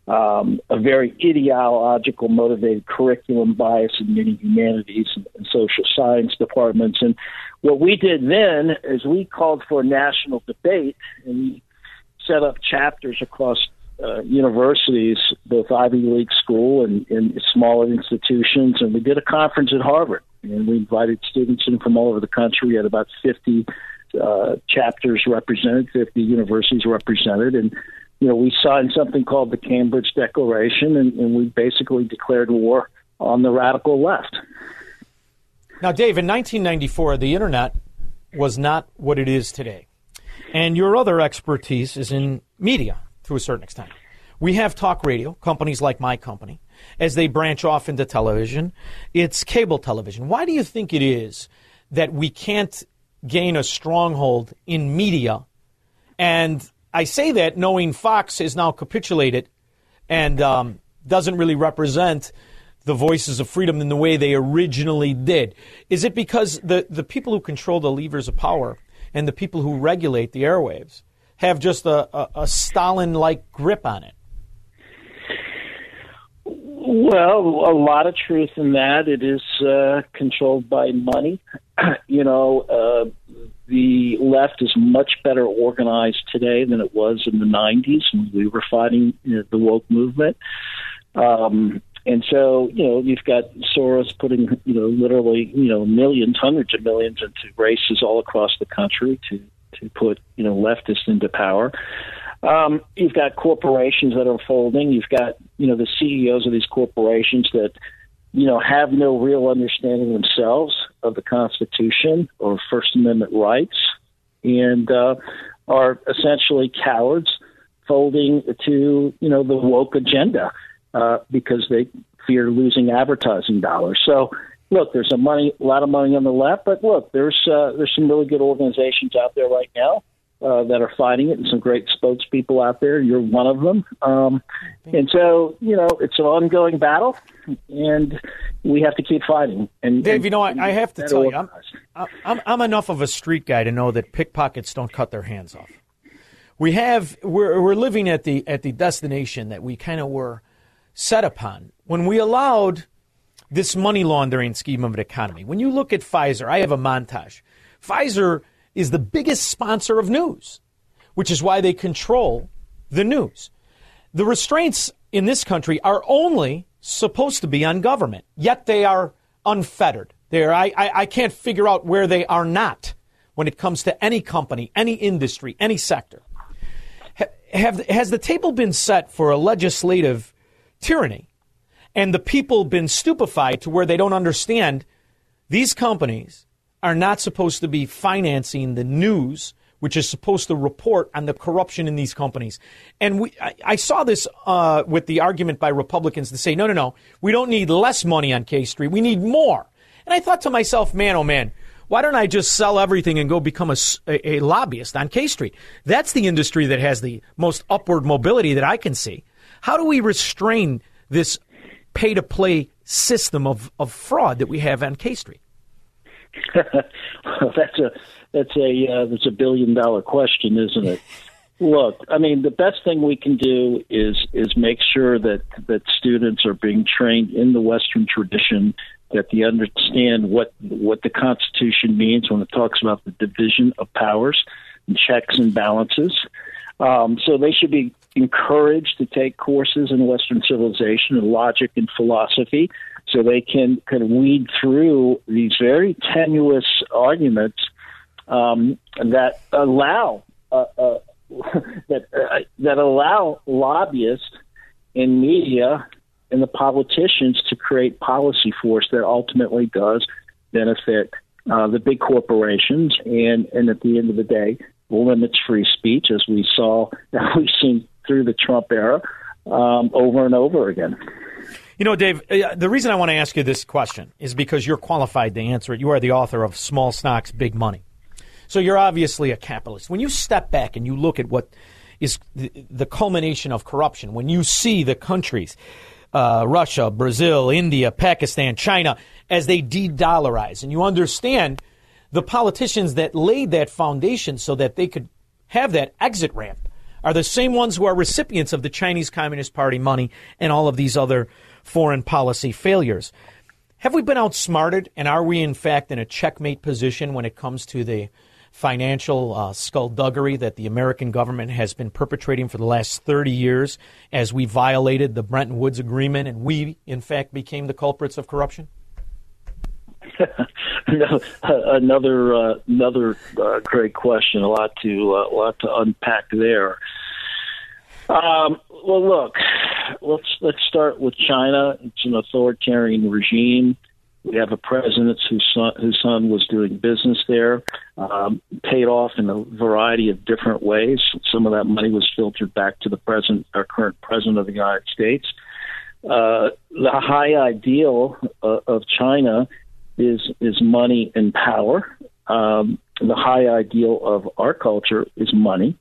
Um, a very ideological motivated curriculum bias in many humanities and, and social science departments. And what we did then is we called for a national debate and we set up chapters across uh, universities, both Ivy League school and, and smaller institutions, and we did a conference at Harvard, and we invited students in from all over the country. We had about 50 uh, chapters represented, 50 universities represented, and you know we signed something called the Cambridge Declaration, and, and we basically declared war on the radical left. Now, Dave, in 1994, the internet was not what it is today. And your other expertise is in media to a certain extent. We have talk radio, companies like my company, as they branch off into television. It's cable television. Why do you think it is that we can't gain a stronghold in media? And I say that knowing Fox has now capitulated and um, doesn't really represent the voices of freedom in the way they originally did. Is it because the, the people who control the levers of power and the people who regulate the airwaves have just a, a, a Stalin like grip on it? Well, a lot of truth in that. It is uh, controlled by money. you know, uh, the left is much better organized today than it was in the 90s when we were fighting you know, the woke movement. Um, and so, you know, you've got Soros putting, you know, literally, you know, millions, hundreds of millions into races all across the country to to put, you know, leftists into power. Um, you've got corporations that are folding. You've got, you know, the CEOs of these corporations that, you know, have no real understanding themselves of the Constitution or First Amendment rights, and uh, are essentially cowards, folding to, you know, the woke agenda uh, because they fear losing advertising dollars. So, look, there's a money, a lot of money on the left, but look, there's uh, there's some really good organizations out there right now uh, that are fighting it, and some great spokespeople out there. You're one of them, um, and so you know it's an ongoing battle, and we have to keep fighting. And Dave, and, you know, I, I have to tell you, I'm. I'm I'm enough of a street guy to know that pickpockets don't cut their hands off. We have we're we're living at the at the destination that we kind of were set upon when we allowed this money laundering scheme of an economy. When you look at Pfizer, I have a montage. Pfizer is the biggest sponsor of news, which is why they control the news. The restraints in this country are only supposed to be on government, yet they are unfettered. There, I, I, I can't figure out where they are not when it comes to any company, any industry, any sector. Have, has the table been set for a legislative tyranny and the people been stupefied to where they don't understand these companies are not supposed to be financing the news which is supposed to report on the corruption in these companies. And we, I, I saw this uh, with the argument by Republicans to say, no, no, no, we don't need less money on K Street, we need more. And I thought to myself, man, oh man, why don't I just sell everything and go become a lobbyist on K Street? That's the industry that has the most upward mobility that I can see. How do we restrain this pay to play system of, of fraud that we have on K Street? that's a that's a uh, that's a billion dollar question, isn't it? Look, I mean, the best thing we can do is is make sure that that students are being trained in the Western tradition, that they understand what what the Constitution means when it talks about the division of powers and checks and balances. Um, so they should be encouraged to take courses in Western civilization and logic and philosophy, so they can can weed through these very tenuous arguments um, that allow uh, uh, that uh, that allow lobbyists in media and the politicians to create policy force that ultimately does benefit uh, the big corporations and and at the end of the day limits free speech as we saw that we've seen through the Trump era um, over and over again. You know, Dave, uh, the reason I want to ask you this question is because you're qualified to answer it. You are the author of Small Stocks, Big Money. So you're obviously a capitalist. When you step back and you look at what is the, culmination of corruption, when you see the countries uh, Russia, Brazil, India, Pakistan, China, as they de dollarize. And you understand the politicians that laid that foundation so that they could have that exit ramp are the same ones who are recipients of the Chinese Communist Party money and all of these other foreign policy failures. Have we been outsmarted, and are we in fact in a checkmate position when it comes to the financial uh, skullduggery that the American government has been perpetrating for the last 30 years as we violated the Bretton Woods Agreement and we, in fact, became the culprits of corruption? another uh, another uh, great question. A lot to uh, a lot to unpack there. Um, well, look, let's let's start with China. It's an authoritarian regime. We have a president whose son, whose son was doing business there, um, paid off in a variety of different ways. Some of that money was filtered back to the present, our current president of the United States. Uh, the high ideal uh, of China is is money and power. Um, the high ideal of our culture is money,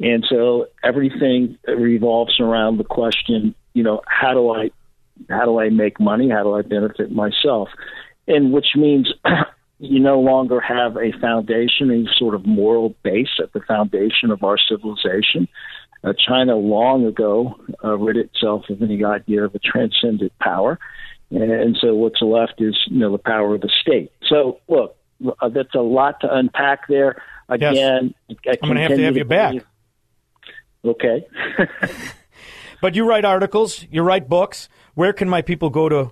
and so everything revolves around the question, you know, how do I how do I make money? How do I benefit myself? And which means you no longer have a foundation, a sort of moral base at the foundation of our civilization. Uh, China long ago uh, rid itself of any idea of a transcendent power. And so what's left is, you know, the power of the state. So, look, uh, that's a lot to unpack there. Again, yes. I'm going to have to have you back. Okay. but you write articles, you write books. Where can my people go to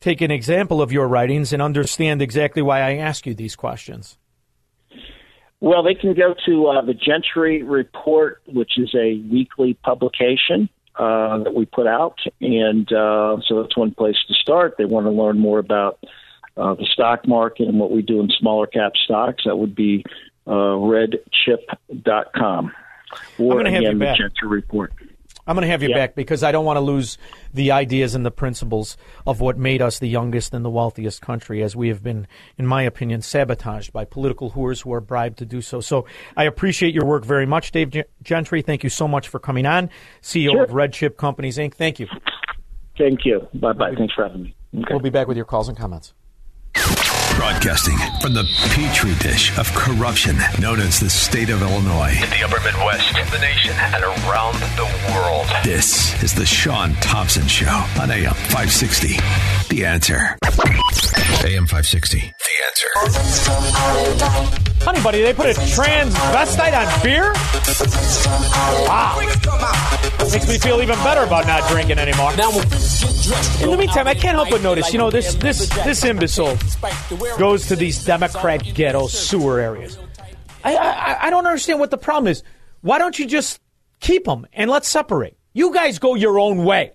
take an example of your writings and understand exactly why I ask you these questions? Well, they can go to uh, the Gentry Report, which is a weekly publication uh, that we put out, and uh, so that's one place to start. They want to learn more about uh, the stock market and what we do in smaller cap stocks. That would be uh, redchip.com. Or I'm going to have again, you back. Report. I'm going to have you Yeah. back because I don't want to lose the ideas and the principles of what made us the youngest and the wealthiest country, as we have been, in my opinion, sabotaged by political whores who are bribed to do so. So I appreciate your work very much, Dave Gentry. Thank you so much for coming on, CEO of RedChip Companies Inc. Thank you. Thank you. Bye bye. Thanks for having me. We'll be back with your calls and comments. Broadcasting from the petri dish of corruption known as the state of Illinois. In the upper Midwest, in the nation, and around the world. This is the Shaun Thompson Show on AM 560. The answer. AM 560. The answer. Honey, buddy, they put a transvestite on beer? Wow. Makes me feel even better about not drinking anymore. In the meantime, I can't help but notice, you know, this this this imbecile goes to these Democrat ghetto sewer areas. I, I I don't understand what the problem is. Why don't you just keep them and let's separate? You guys go your own way.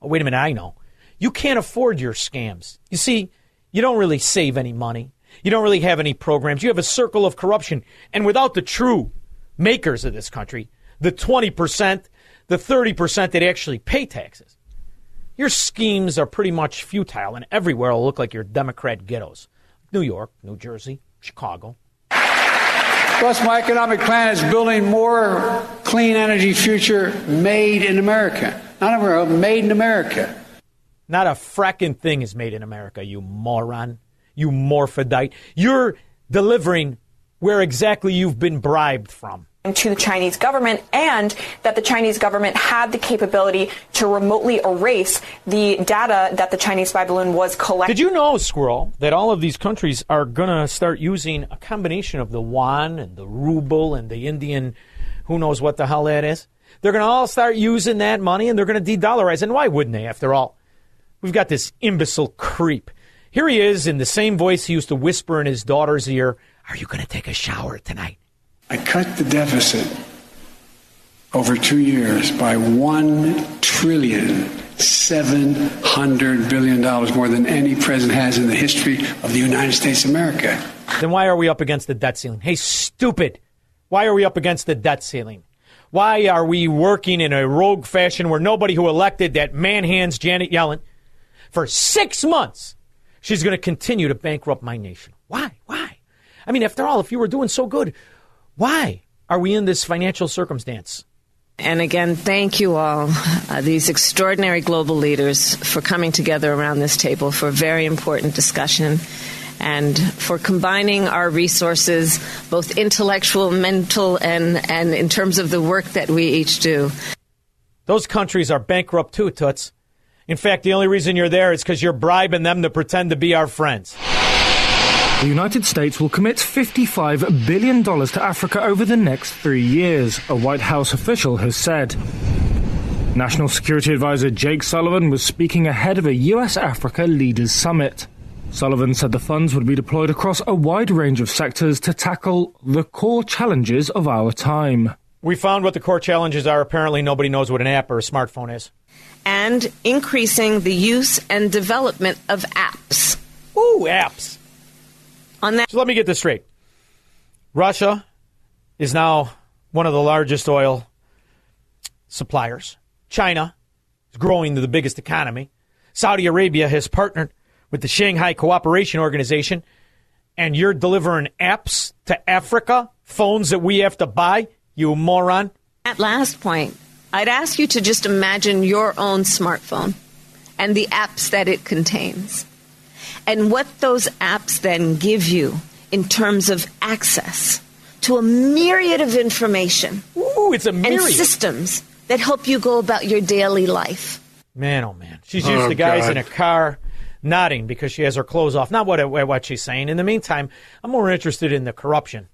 Oh, wait a minute, I know. You can't afford your scams. You see, you don't really save any money. You don't really have any programs. You have a circle of corruption. And without the true makers of this country, the 20%, the 30% that actually pay taxes, your schemes are pretty much futile and everywhere will look like your Democrat ghettos. New York, New Jersey, Chicago. Plus, my economic plan is building more clean energy future made in America. Not America, made in America. Not a fracking thing is made in America, you moron. You morphodite. You're delivering where exactly you've been bribed from. To the Chinese government and that the Chinese government had the capability to remotely erase the data that the Chinese spy balloon was collecting. Did you know, Squirrel, that all of these countries are going to start using a combination of the yuan and the ruble and the Indian, who knows what the hell that is? They're going to all start using that money and they're going to de dollarize. And why wouldn't they, after all? We've got this imbecile creep. Here he is in the same voice he used to whisper in his daughter's ear Are you going to take a shower tonight? I cut the deficit over two years by one trillion seven hundred billion dollars more than any president has in the history of the United States of America. Then why are we up against the debt ceiling? Hey, stupid. Why are we up against the debt ceiling? Why are we working in a rogue fashion where nobody who elected that man hands Janet Yellen for six months, she's going to continue to bankrupt my nation? Why? Why? I mean, after all, if you were doing so good, why are we in this financial circumstance? And again, thank you all, uh, these extraordinary global leaders, for coming together around this table for a very important discussion and for combining our resources, both intellectual, mental, and, and in terms of the work that we each do. Those countries are bankrupt too, Toots. In fact, the only reason you're there is because you're bribing them to pretend to be our friends. The United States will commit $55 billion to Africa over the next three years, a White House official has said. National Security Advisor Jake Sullivan was speaking ahead of a US Africa Leaders Summit. Sullivan said the funds would be deployed across a wide range of sectors to tackle the core challenges of our time. We found what the core challenges are. Apparently, nobody knows what an app or a smartphone is. And increasing the use and development of apps. Ooh, apps. On that, So let me get this straight. Russia is now one of the largest oil suppliers. China is growing to the biggest economy. Saudi Arabia has partnered with the Shanghai Cooperation Organization, and you're delivering apps to Africa, phones that we have to buy, you moron. At last point, I'd ask you to just imagine your own smartphone and the apps that it contains, and what those apps then give you in terms of access to a myriad of information Ooh, it's a and systems that help you go about your daily life. Man, oh man, she's used Oh, to guys God. in a car nodding because she has her clothes off. Not what what she's saying. In the meantime, I'm more interested in the corruption.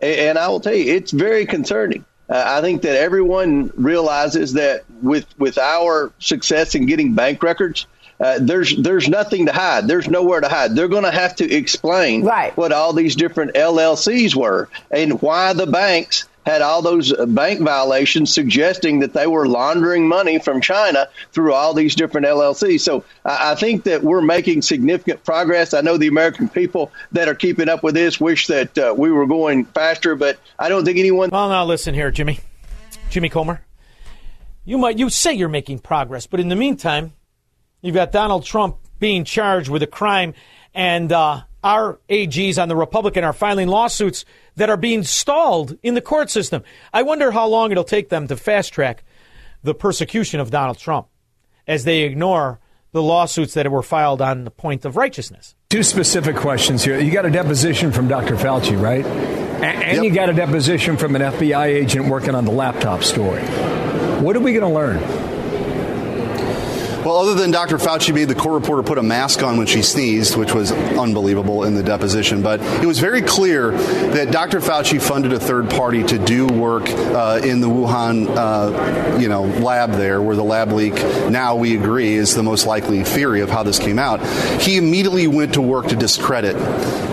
And I will tell you, it's very concerning. Uh, I think that everyone realizes that with with our success in getting bank records, uh, there's there's nothing to hide. There's nowhere to hide. They're going to have to explain what all these different LLCs were and why the banks had all those uh, bank violations suggesting that they were laundering money from China through all these different LLCs. So I, I think that we're making significant progress. I know the American people that are keeping up with this wish that uh, we were going faster, but I don't think anyone. Well, now listen here, Jimmy, Jimmy Comer. You might you say you're making progress, but in the meantime, you've got Donald Trump being charged with a crime, and uh, our AGs on the Republican are filing lawsuits that are being stalled in the court system. I wonder how long it'll take them to fast track the persecution of Donald Trump as they ignore the lawsuits that were filed on the point of righteousness. Two specific questions here. You got a deposition from Dr. Fauci, right? A- And, you got a deposition from an FBI agent working on the laptop story. What are we going to learn? Well, other than Dr. Fauci made the court reporter put a mask on when she sneezed, which was unbelievable in the deposition, but it was very clear that Dr. Fauci funded a third party to do work uh, in the Wuhan, uh, you know, lab there, where the lab leak now we agree is the most likely theory of how this came out. He immediately went to work to discredit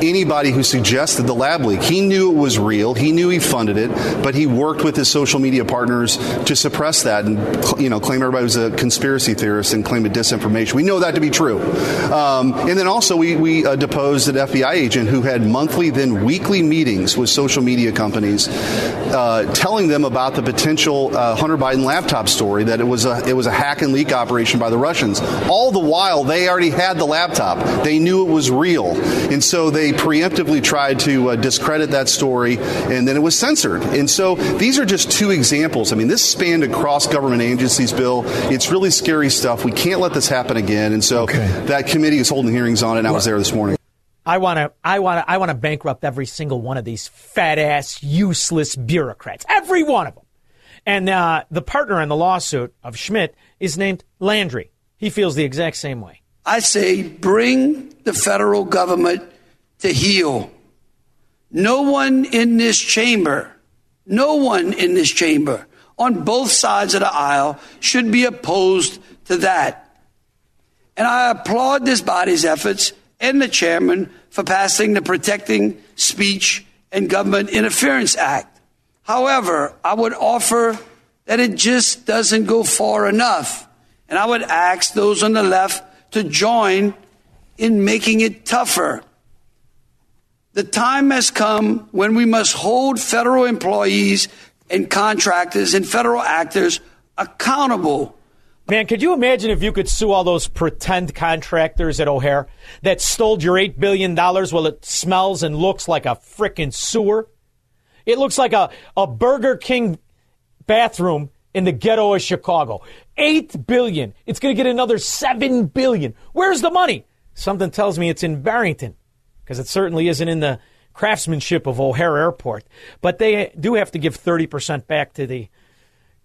anybody who suggested the lab leak. He knew it was real. He knew he funded it, but he worked with his social media partners to suppress that and you know claim everybody was a conspiracy theorist and claim of disinformation. We know that to be true. Um, and then also we, we uh, deposed an FBI agent who had monthly then weekly meetings with social media companies, uh, telling them about the potential uh, Hunter Biden laptop story that it was a it was a hack and leak operation by the Russians. All the while they already had the laptop. They knew it was real, and so they preemptively tried to uh, discredit that story, and then it was censored. And so these are just two examples. I mean, this spanned across government agencies, Bill. It's really scary stuff. We can't let this happen again. And so that committee is holding hearings on it, and I was there this morning. I want to, I want to, I want to bankrupt every single one of these fat ass, useless bureaucrats. Every one of them. And uh, the partner in the lawsuit of Schmitt is named Landry. He feels the exact same way. I say bring the federal government to heel. No one in this chamber, no one in this chamber on both sides of the aisle should be opposed to that. And I applaud this body's efforts and the chairman for passing the Protecting Speech and Government Interference Act. However, I would offer that it just doesn't go far enough. And I would ask those on the left to join in making it tougher. The time has come when we must hold federal employees and contractors and federal actors accountable. Man, could you imagine if you could sue all those pretend contractors at O'Hare that stole your $8 billion while it smells and looks like a frickin' sewer? It looks like a, a Burger King bathroom in the ghetto of Chicago. 8 billion. It's going to get another 7 billion. Where's the money? Something tells me it's in Barrington, because it certainly isn't in the craftsmanship of O'Hare Airport. But they do have to give 30% back to the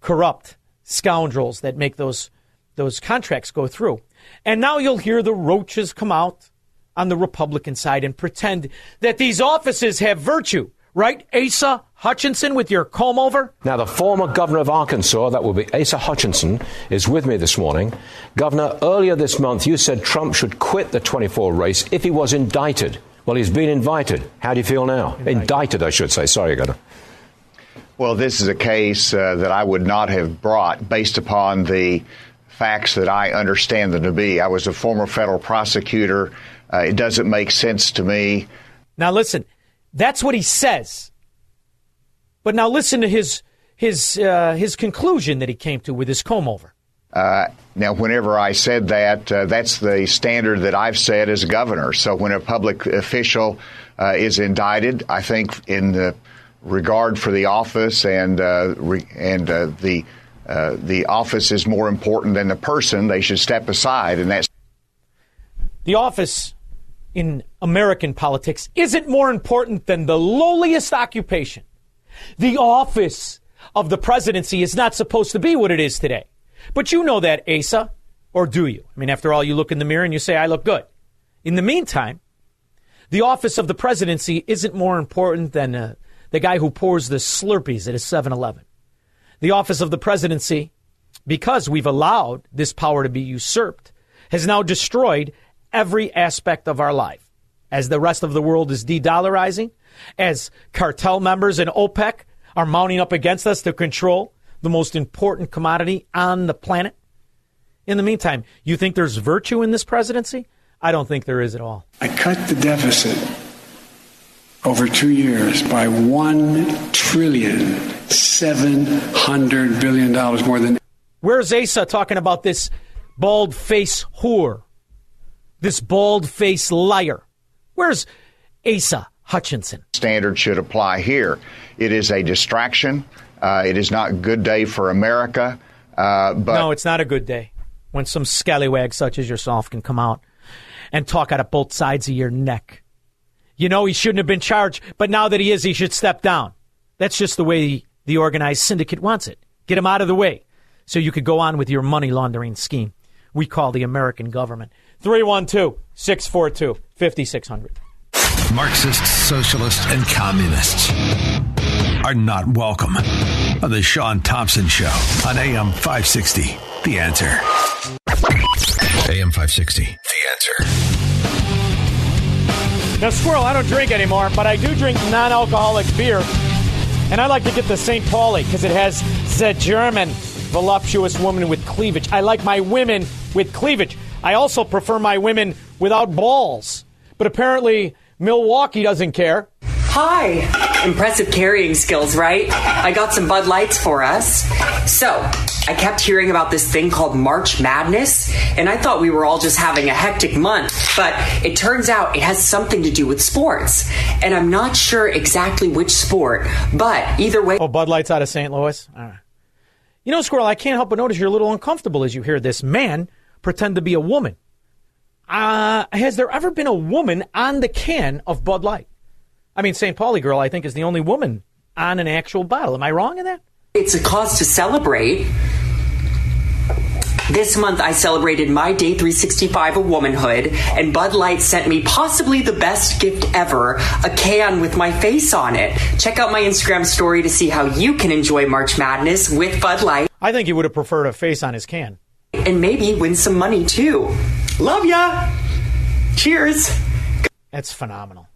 corrupt scoundrels that make those those contracts go through. And now you'll hear the roaches come out on the Republican side and pretend that these offices have virtue. Right, Asa Hutchinson, with your comb over? Now, the former governor of Arkansas, that will be Asa Hutchinson, is with me this morning. Governor, earlier this month, you said Trump should quit the 24 race if he was indicted. Well, he's been invited. How do you feel now? Indicted, indicted I should say. Sorry, Governor. Well, this is a case uh, that I would not have brought based upon the facts that I understand them to be. I was a former federal prosecutor. Uh, it doesn't make sense to me. Now, listen, that's what he says. But now listen to his his uh, his conclusion that he came to with his comb over. Uh, now, whenever I said that, uh, that's the standard that I've set as governor. So when a public official uh, is indicted, I think in the regard for the office and uh, re- and uh, the the office is more important than the person, they should step aside, and that's the office in American politics isn't more important than the lowliest occupation. The office of the presidency is not supposed to be what it is today. But you know that, Asa, or do you? I mean, after all, you look in the mirror and you say, I look good. In the meantime, the office of the presidency isn't more important than uh, the guy who pours the Slurpees at a 7 Eleven. The office of the presidency, because we've allowed this power to be usurped, has now destroyed every aspect of our life. As the rest of the world is de dollarizing, as cartel members and OPEC are mounting up against us to control the most important commodity on the planet. In the meantime, you think there's virtue in this presidency? I don't think there is at all. I cut the deficit over two years by one trillion seven hundred billion dollars more than. Where's Asa talking about this bald face whore? This bald face liar. Where's Asa Hutchinson? Standard should apply here. It is a distraction. Uh, it is not a good day for America. Uh, but no, it's not a good day when some scallywag such as yourself can come out and talk out of both sides of your neck. You know he shouldn't have been charged, but now that he is, he should step down. That's just the way the organized syndicate wants it. Get him out of the way so you could go on with your money laundering scheme. We call the American government. 312 642 5600. Marxists, socialists, and communists are not welcome on the Shaun Thompson Show on AM 560. The answer. AM 560. The answer. Now, Squirrel, I don't drink anymore, but I do drink non alcoholic beer. And I like to get the St. Pauli because it has the German voluptuous woman with cleavage. I like my women with cleavage. I also prefer my women without balls. But apparently, Milwaukee doesn't care. Hi. Impressive carrying skills, right? I got some Bud Lights for us. So, I kept hearing about this thing called March Madness, and I thought we were all just having a hectic month, but it turns out it has something to do with sports. And I'm not sure exactly which sport, but either way. Oh, Bud Lights out of St. Louis? You know, Squirrel, I can't help but notice you're a little uncomfortable as you hear this man pretend to be a woman. Uh, has there ever been a woman on the can of Bud Light? I mean, St. Pauli girl, I think, is the only woman on an actual bottle. Am I wrong in that? It's a cause to celebrate. This month, I celebrated my day 365 of womanhood, and Bud Light sent me possibly the best gift ever a can with my face on it. Check out my Instagram story to see how you can enjoy March Madness with Bud Light. I think he would have preferred a face on his can. And maybe win some money too. Love ya! Cheers! That's phenomenal.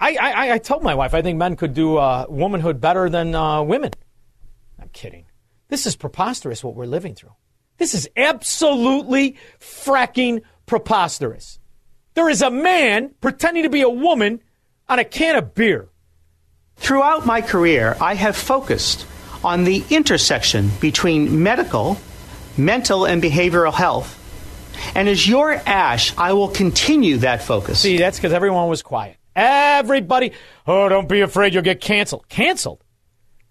I, I, I told my wife I think men could do uh, womanhood better than uh, women. I'm kidding. This is preposterous what we're living through. This is absolutely fracking preposterous. There is a man pretending to be a woman on a can of beer. Throughout my career, I have focused on the intersection between medical, mental, and behavioral health. And as your ash, I will continue that focus. See, that's because everyone was quiet. Everybody, oh, don't be afraid you'll get canceled. Canceled?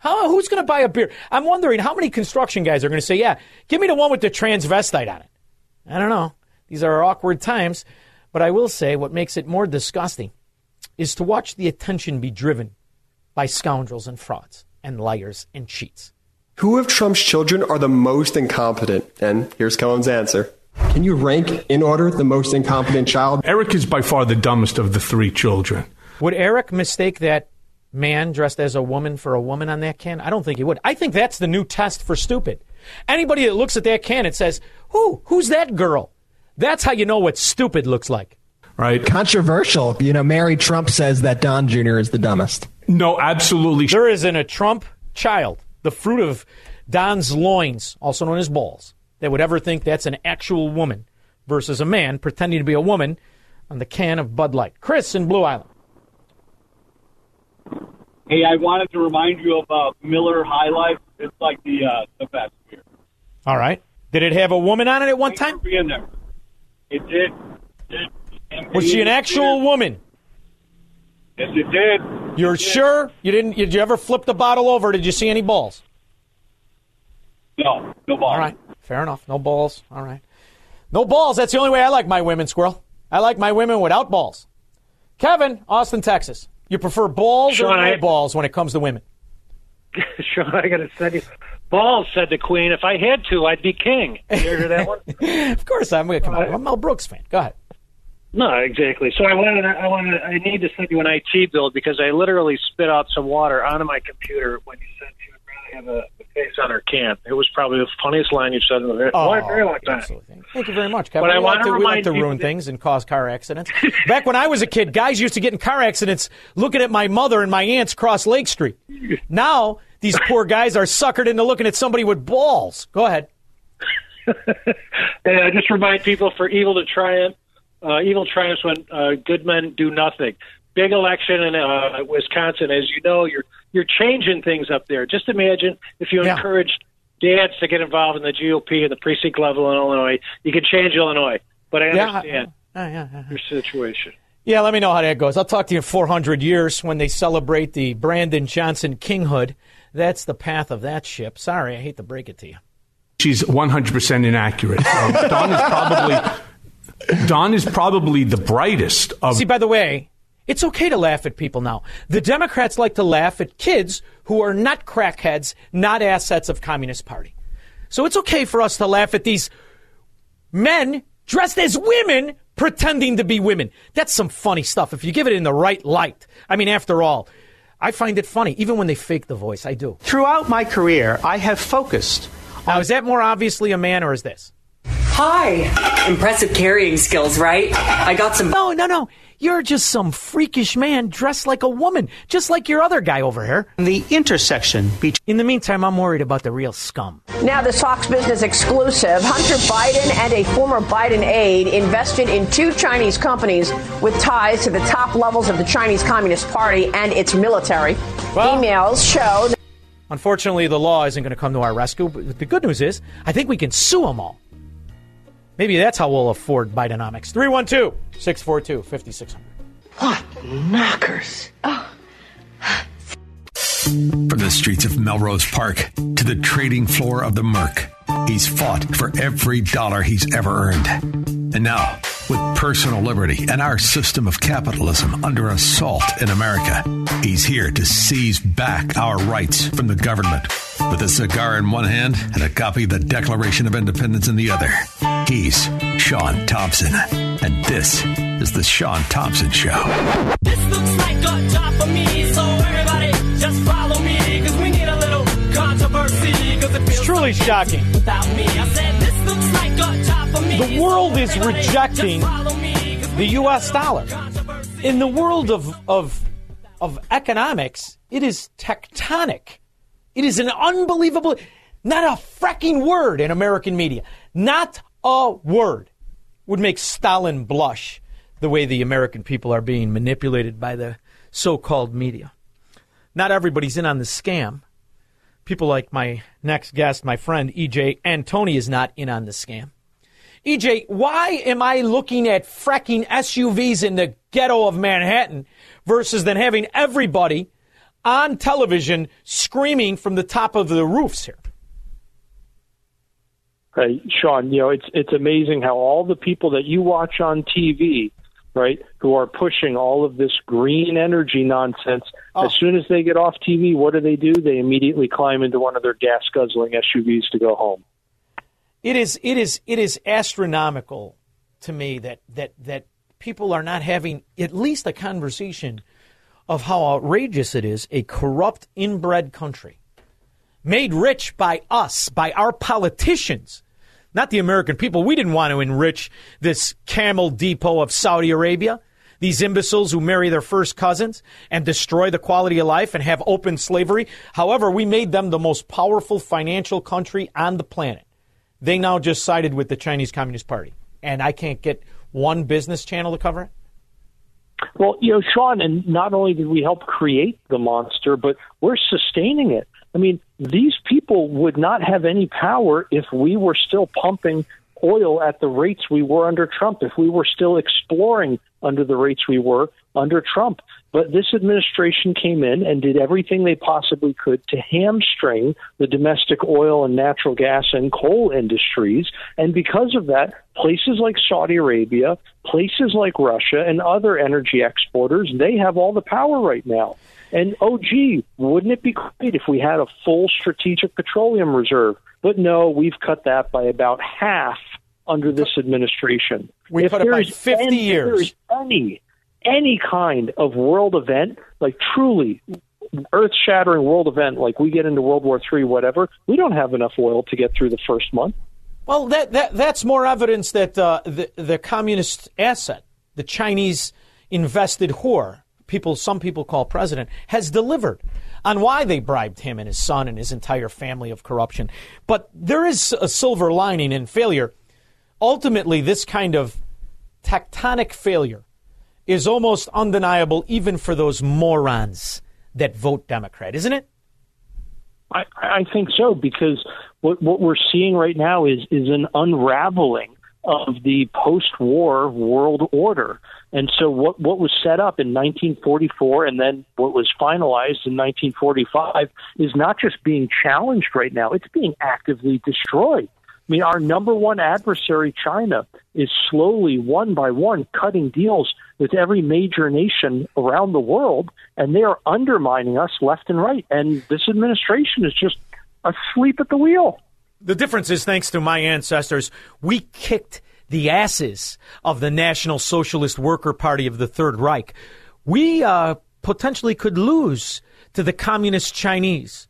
Who's going to buy a beer? I'm wondering how many construction guys are going to say, yeah, give me the one with the transvestite on it. I don't know. These are awkward times. But I will say what makes it more disgusting is to watch the attention be driven by scoundrels and frauds and liars and cheats. Who of Trump's children are the most incompetent? And here's Cohen's answer. Can you rank in order the most incompetent child? Eric is by far the dumbest of the three children. Would Eric mistake that man dressed as a woman for a woman on that can? I don't think he would. I think that's the new test for stupid. Anybody that looks at that can and says, "Who? Who's that girl?" That's how you know what stupid looks like. Right. Controversial. You know, Mary Trump says that Don Jr. is the dumbest. No, absolutely. There isn't a Trump child, the fruit of Don's loins, also known as balls, that would ever think that's an actual woman versus a man pretending to be a woman on the can of Bud Light. Chris in Blue Island. Hey, I wanted to remind you of uh, Miller High Life. It's like the uh, the best beer. All right. Did it have a woman on it at one time? Being there, it did. It, and Was she an actual did. woman? Yes, it did. You're sure? You didn't? Did you ever flip the bottle over? Did you see any balls? No, no balls. All right. Fair enough. No balls. All right. No balls. That's the only way I like my women, Squirrel. I like my women without balls. Kevin, Austin, Texas. You prefer balls or Shaun, no I- balls when it comes to women? Shaun, I got to send you. Balls, said the Queen. If I had to, I'd be king. You hear that one? of course, I'm. Come on, uh, I'm a Mel Brooks fan. Go ahead. No, exactly. So I wanted, I wanted, I need to send you an IT bill because I literally spit out some water onto my computer when you said you would rather have a face on her can. It was probably the funniest line you've said in a very, Oh, very long time. Thank you very much, Kevin. But I we like wanna to, we like to ruin things and cause car accidents. Back when I was a kid, guys used to get in car accidents looking at my mother and my aunts cross Lake Street. Now, these poor guys are suckered into looking at somebody with balls. Go ahead. And I just remind people for evil to triumph. Uh, evil triumphs when uh, good men do nothing. Big election in uh, Wisconsin, as you know, you're you're changing things up there. Just imagine if you Yeah. encouraged dads to get involved in the GOP and the precinct level in Illinois, you could change Illinois. But I Yeah, understand Uh, yeah, yeah. your situation. Yeah, let me know how that goes. I'll talk to you in 400 years when they celebrate the Brandon Johnson kinghood. That's the path of that ship. Sorry, I hate to break it to you. She's 100% inaccurate. Um, Don is probably Don is probably the brightest of See, by the way, it's okay to laugh at people now. The Democrats like to laugh at kids who are not crackheads, not assets of Communist Party. So it's okay for us to laugh at these men dressed as women pretending to be women. That's some funny stuff if you give it in the right light. I mean, after all, I find it funny, even when they fake the voice. I do. Throughout my career, I have focused. Now, is that more obviously a man or is this? Hi. Impressive carrying skills, right? I got some. No, no, no. You're just some freakish man dressed like a woman, just like your other guy over here. The intersection between. In the meantime, I'm worried about the real scum. Now, this Fox Business exclusive Hunter Biden and a former Biden aide invested in two Chinese companies with ties to the top levels of the Chinese Communist Party and its military. Emails show. that- Unfortunately, the law isn't going to come to our rescue, but the good news is I think we can sue them all. Maybe that's how we'll afford Bidenomics. 312 642 5600. What knockers? Oh. From the streets of Melrose Park to the trading floor of the Merc, he's fought for every dollar he's ever earned. And now, with personal liberty and our system of capitalism under assault in America, he's here to seize back our rights from the government. With a cigar in one hand and a copy of the Declaration of Independence in the other, he's Shaun Thompson. And this is The Shaun Thompson Show. This looks like a job for me, so everybody just follow me, cause we need a little controversy, cause it It's feels truly shocking. without me. I said, this looks like a job for me. The world is so everybody rejecting just follow me, 'cause the U.S. dollar. In the world of, of, of economics, it is tectonic. It is an unbelievable, not a fracking word in American media. Not a word would make Stalin blush the way the American people are being manipulated by the so called media. Not everybody's in on the scam. People like my next guest, my friend EJ Antoni, is not in on the scam. EJ, why am I looking at fracking SUVs in the ghetto of Manhattan versus than having everybody on television screaming from the top of the roofs here. Hey, Shaun, you know, it's it's amazing how all the people that you watch on TV, right, who are pushing all of this green energy nonsense, oh. as soon as they get off TV, what do they do? They immediately climb into one of their gas guzzling SUVs to go home. It is it is it is astronomical to me that that that people are not having at least a conversation of how outrageous it is a corrupt inbred country made rich by us, by our politicians, not the American people. We didn't want to enrich this camel depot of Saudi Arabia. These imbeciles who marry their first cousins and destroy the quality of life and have open slavery. However, we made them the most powerful financial country on the planet. They now just sided with the Chinese Communist Party. And I can't get one business channel to cover it. Well, you know, Shaun, and not only did we help create the monster, but we're sustaining it. I mean, these people would not have any power if we were still pumping oil at the rates we were under Trump, if we were still exploring under the rates we were under Trump. But this administration came in and did everything they possibly could to hamstring the domestic oil and natural gas and coal industries. And because of that, places like Saudi Arabia, places like Russia, and other energy exporters, they have all the power right now. And oh, gee, wouldn't it be great if we had a full strategic petroleum reserve? But no, we've cut that by about half under this administration. We if put it by 50 any, if there years. is any any kind of world event, like truly earth shattering world event, like we get into World War Three, whatever, we don't have enough oil to get through the first month. Well, that, that that's more evidence that uh, the the communist asset, the Chinese invested whore, people some people call president, has delivered on why they bribed him and his son and his entire family of corruption. But there is a silver lining in failure. Ultimately, this kind of tectonic failure is almost undeniable, even for those morons that vote Democrat, isn't it? I, I think so because what what we're seeing right now is is an unraveling of the post-war world order. And so what what was set up in 1944 and then what was finalized in 1945 is not just being challenged right now, it's being actively destroyed. I mean, our number one adversary, China, is slowly, one by one, cutting deals with every major nation around the world, and they are undermining us left and right. And this administration is just asleep at the wheel. The difference is, thanks to my ancestors, we kicked the asses of the National Socialist Worker Party of the Third Reich. We uh, potentially could lose to the Communist Chinese,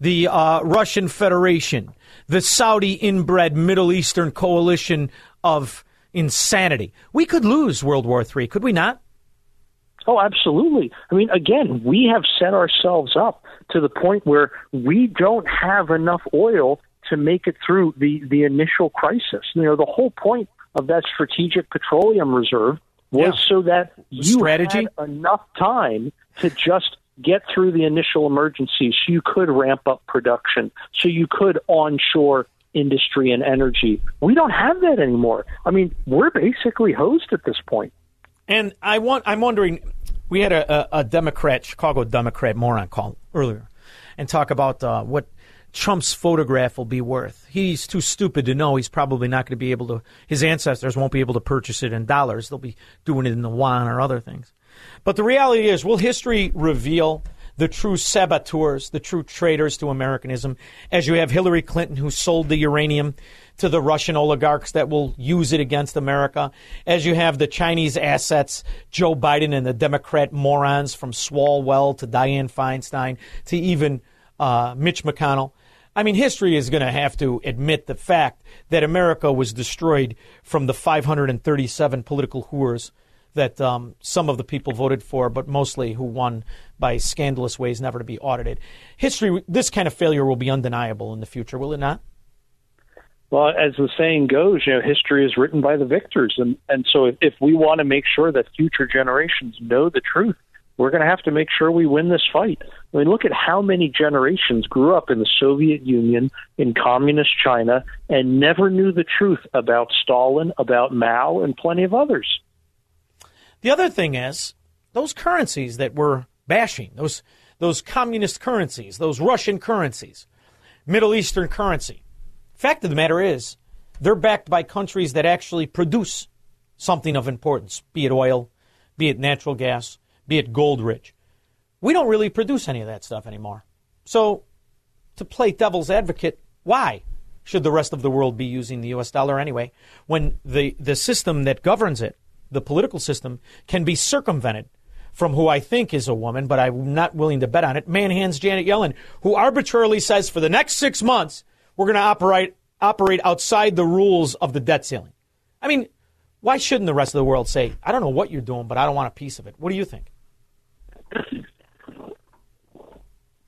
the uh, Russian Federation, the Saudi inbred Middle Eastern coalition of insanity. We could lose World War III, could we not? Oh, absolutely. I mean, again, we have set ourselves up to the point where we don't have enough oil to make it through the, the initial crisis. You know, the whole point of that strategic petroleum reserve was Yeah. so that you Strategy. had enough time to just get through the initial emergencies so you could ramp up production, so you could onshore industry and energy. We don't have that anymore. I mean, we're basically hosed at this point. And I want, I'm wondering, we had a, a, Democrat, Chicago Democrat moron call earlier and talk about uh, what Trump's photograph will be worth. He's too stupid to know he's probably not going to be able to, his ancestors won't be able to purchase it in dollars. They'll be doing it in the yuan or other things. But the reality is, will history reveal the true saboteurs, the true traitors to Americanism, as you have Hillary Clinton, who sold the uranium to the Russian oligarchs that will use it against America, as you have the Chinese assets, Joe Biden and the Democrat morons from Swalwell to Dianne Feinstein to even uh, Mitch McConnell. I mean, history is going to have to admit the fact that America was destroyed from the 537 political whores that um, some of the people voted for, but mostly who won by scandalous ways never to be audited. History, this kind of failure will be undeniable in the future, will it not? Well, as the saying goes, you know, history is written by the victors, and and so if, if we want to make sure that future generations know the truth, we're going to have to make sure we win this fight. I mean, look at how many generations grew up in the Soviet Union, in communist China, and never knew the truth about Stalin, about Mao, and plenty of others. The other thing is those currencies that we're bashing, those those communist currencies, those Russian currencies, Middle Eastern currency. Fact of the matter is, they're backed by countries that actually produce something of importance, be it oil, be it natural gas, be it gold rich. We don't really produce any of that stuff anymore. So, to play devil's advocate, why should the rest of the world be using the US dollar anyway when the, the system that governs it, the political system, can be circumvented from who I think is a woman, but I'm not willing to bet on it, manhands Janet Yellen, who arbitrarily says for the next six months, we're going to operate, operate outside the rules of the debt ceiling. I mean, why shouldn't the rest of the world say, I don't know what you're doing, but I don't want a piece of it? What do you think?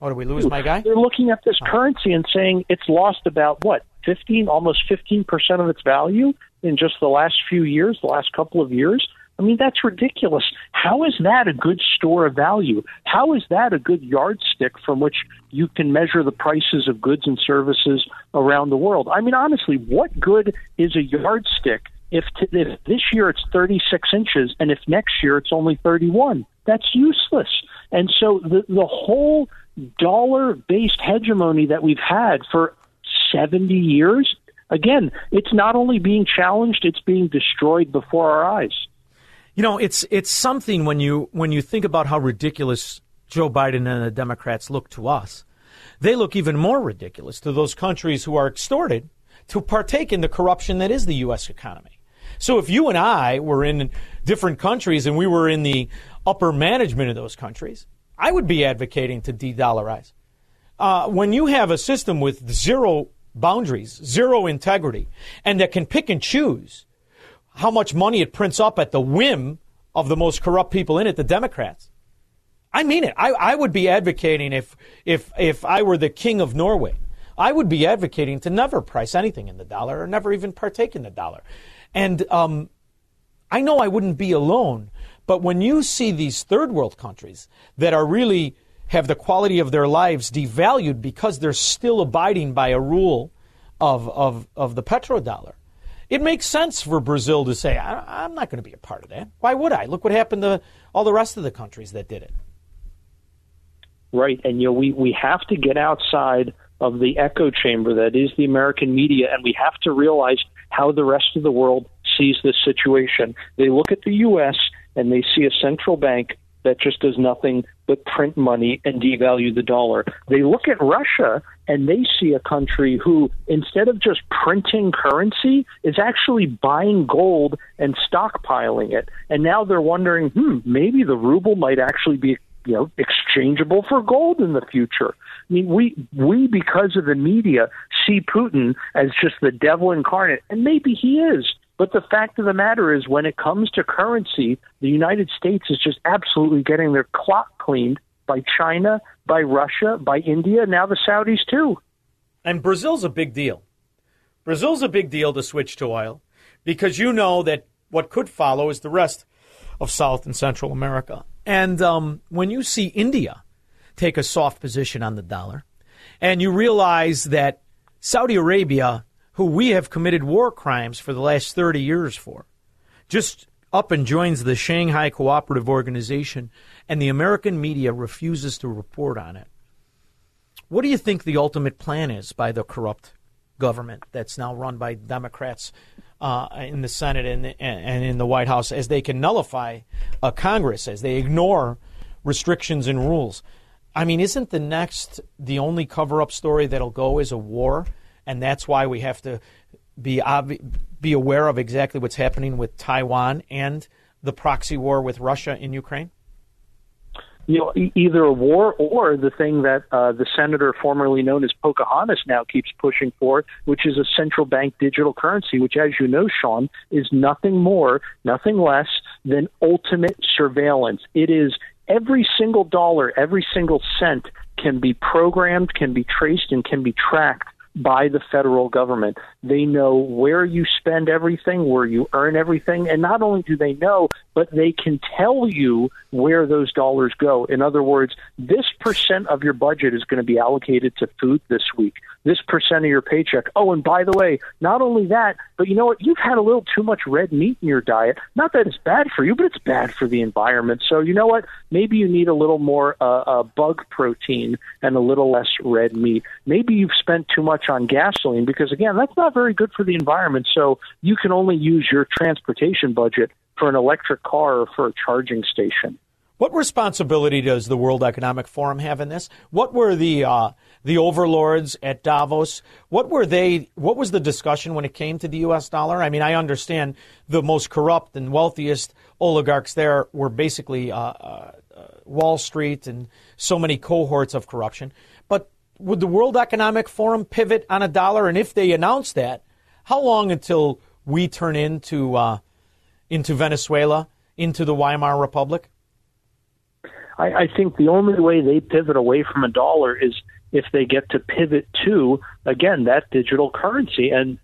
Oh, do we lose my guy? They're looking at this oh. currency and saying it's lost about what, 15, almost 15% of its value in just the last few years, the last couple of years. I mean, that's ridiculous. How is that a good store of value? How is that a good yardstick from which you can measure the prices of goods and services around the world? I mean, honestly, what good is a yardstick if, t- if this year it's 36 inches and if next year it's only 31? That's useless. And so the, the whole dollar based hegemony that we've had for 70 years, again, it's not only being challenged, it's being destroyed before our eyes. You know, it's it's something when you when you think about how ridiculous Joe Biden and the Democrats look to us. They look even more ridiculous to those countries who are extorted to partake in the corruption that is the U.S. economy. So if you and I were in different countries and we were in the upper management of those countries, I would be advocating to de-dollarize. Uh, when you have a system with zero boundaries, zero integrity, and that can pick and choose how much money it prints up at the whim of the most corrupt people in it, the Democrats. I mean it. I, I would be advocating if if if I were the king of Norway, I would be advocating to never price anything in the dollar or never even partake in the dollar. And um, I know I wouldn't be alone, but when you see these third world countries that are really have the quality of their lives devalued because they're still abiding by a rule of of of the petrodollar, it makes sense for Brazil to say, I, am not going to be a part of that. Why would I? Look what happened to all the rest of the countries that did it. Right. And, you know, we, we have to get outside of the echo chamber that is the American media, and we have to realize how the rest of the world sees this situation. They look at the U.S. and they see a central bank that just does nothing but print money and devalue the dollar. They look at Russia and they see a country who, instead of just printing currency, is actually buying gold and stockpiling it. And now they're wondering, hmm, maybe the ruble might actually be you know exchangeable for gold in the future. I mean, we we because of the media see Putin as just the devil incarnate, and maybe he is. But the fact of the matter is, when it comes to currency, the United States is just absolutely getting their clock cleaned by China, by Russia, by India, now the Saudis too. And Brazil's a big deal. Brazil's a big deal to switch to oil because you know that what could follow is the rest of South and Central America. And um, when you see India take a soft position on the dollar, and you realize that Saudi Arabia who we have committed war crimes for the last 30 years for, just up and joins the Shanghai Cooperative Organization, and the American media refuses to report on it. What do you think the ultimate plan is by the corrupt government that's now run by Democrats uh, in the Senate and, and in the White House as they can nullify a Congress, as they ignore restrictions and rules? I mean, isn't the next, the only cover up story that'll go is a war? And that's why we have to be obvi- be aware of exactly what's happening with Taiwan and the proxy war with Russia in Ukraine? You know, e- either a war or the thing that uh, the senator formerly known as Pocahontas now keeps pushing for, which is a central bank digital currency, which, as you know, Shaun, is nothing more, nothing less than ultimate surveillance. It is every single dollar, every single cent can be programmed, can be traced, and can be tracked by the federal government. They know where you spend everything, where you earn everything, and not only do they know, but they can tell you where those dollars go. In other words, this percent of your budget is going to be allocated to food this week. This percent of your paycheck. Oh, and by the way, not only that, but you know what? You've had a little too much red meat in your diet. Not that it's bad for you, but it's bad for the environment. So you know what? Maybe you need a little more uh, uh, bug protein and a little less red meat. Maybe you've spent too much on gasoline because again, that's not very good for the environment. So you can only use your transportation budget for an electric car or for a charging station. What responsibility does the World Economic Forum have in this? What were the uh, the overlords at Davos? What were they? What was the discussion when it came to the U.S. dollar? I mean, I understand the most corrupt and wealthiest oligarchs there were basically uh, uh, Wall Street and so many cohorts of corruption. But would the World Economic Forum pivot on a dollar? And if they announce that, how long until we turn into uh, into Venezuela, into the Weimar Republic? I, I think the only way they pivot away from a dollar is if they get to pivot to again that digital currency. And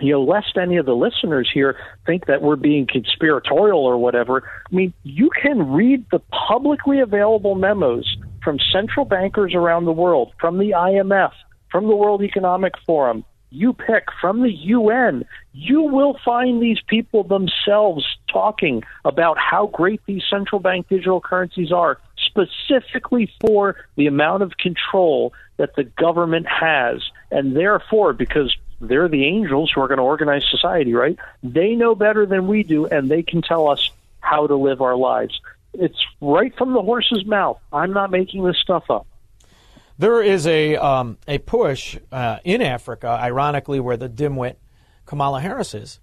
you know, lest any of the listeners here think that we're being conspiratorial or whatever. I mean, you can read the publicly available memos from central bankers around the world, from the IMF, from the World Economic Forum, you pick from the UN, you will find these people themselves talking about how great these central bank digital currencies are, specifically for the amount of control that the government has. And therefore, because they're the angels who are going to organize society, right? They know better than we do, and they can tell us how to live our lives. It's right from the horse's mouth. I'm not making this stuff up. There is a um, a push uh, in Africa, ironically, where the dimwit Kamala Harris is,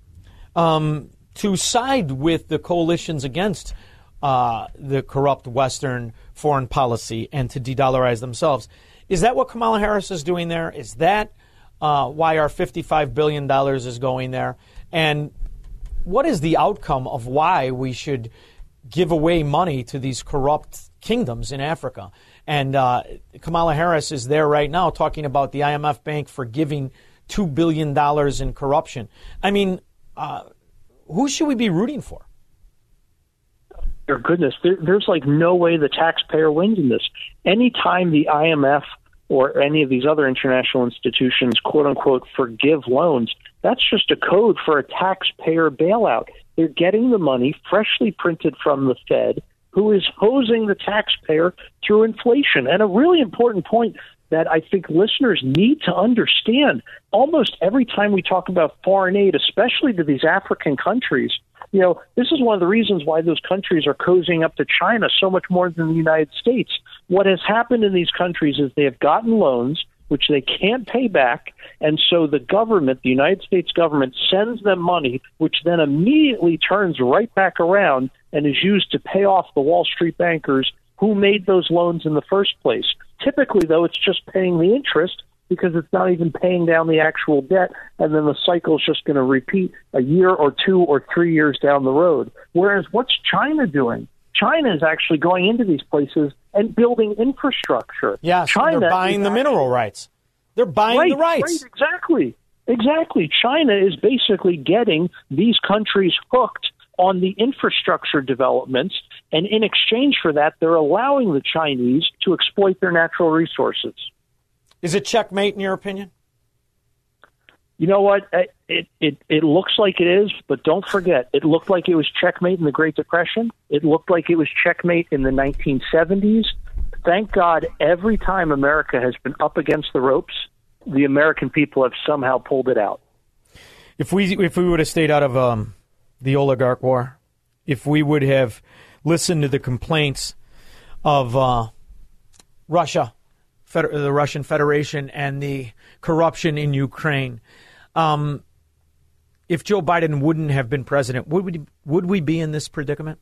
um, to side with the coalitions against uh, the corrupt Western foreign policy and to de-dollarize themselves. Is that what Kamala Harris is doing there? Is that uh, why our $55 billion is going there? And what is the outcome of why we should give away money to these corrupt kingdoms in Africa? And uh, Kamala Harris is there right now talking about the IMF Bank forgiving $2 billion in corruption. I mean, uh, who should we be rooting for? Goodness, there, there's like no way the taxpayer wins in this. Anytime the IMF or any of these other international institutions, quote unquote, forgive loans, that's just a code for a taxpayer bailout. They're getting the money freshly printed from the Fed who is hosing the taxpayer through inflation. And a really important point that I think listeners need to understand almost every time we talk about foreign aid, especially to these African countries, you know, this is one of the reasons why those countries are cozying up to China so much more than the United States. What has happened in these countries is they have gotten loans which they can't pay back. And so the government, the United States government, sends them money, which then immediately turns right back around and is used to pay off the Wall Street bankers who made those loans in the first place. Typically, though, it's just paying the interest because it's not even paying down the actual debt, and then the cycle is just going to repeat a year or two or three years down the road. Whereas, what's China doing? China is actually going into these places and building infrastructure. Yeah, China they're buying the actually, mineral rights. They're buying right, the rights. Right, exactly. Exactly. China is basically getting these countries hooked on the infrastructure developments, and in exchange for that, they're allowing the Chinese to exploit their natural resources. Is it checkmate in your opinion? You know what? It, it it looks like it is, but don't forget, it looked like it was checkmate in the Great Depression. It looked like it was checkmate in the 1970s. Thank God, every time America has been up against the ropes, the American people have somehow pulled it out. If we if we would have stayed out of um, the oligarch war, if we would have listened to the complaints of uh, Russia, Feder- the Russian Federation, and the corruption in Ukraine, um, if Joe Biden wouldn't have been president, would we would we be in this predicament?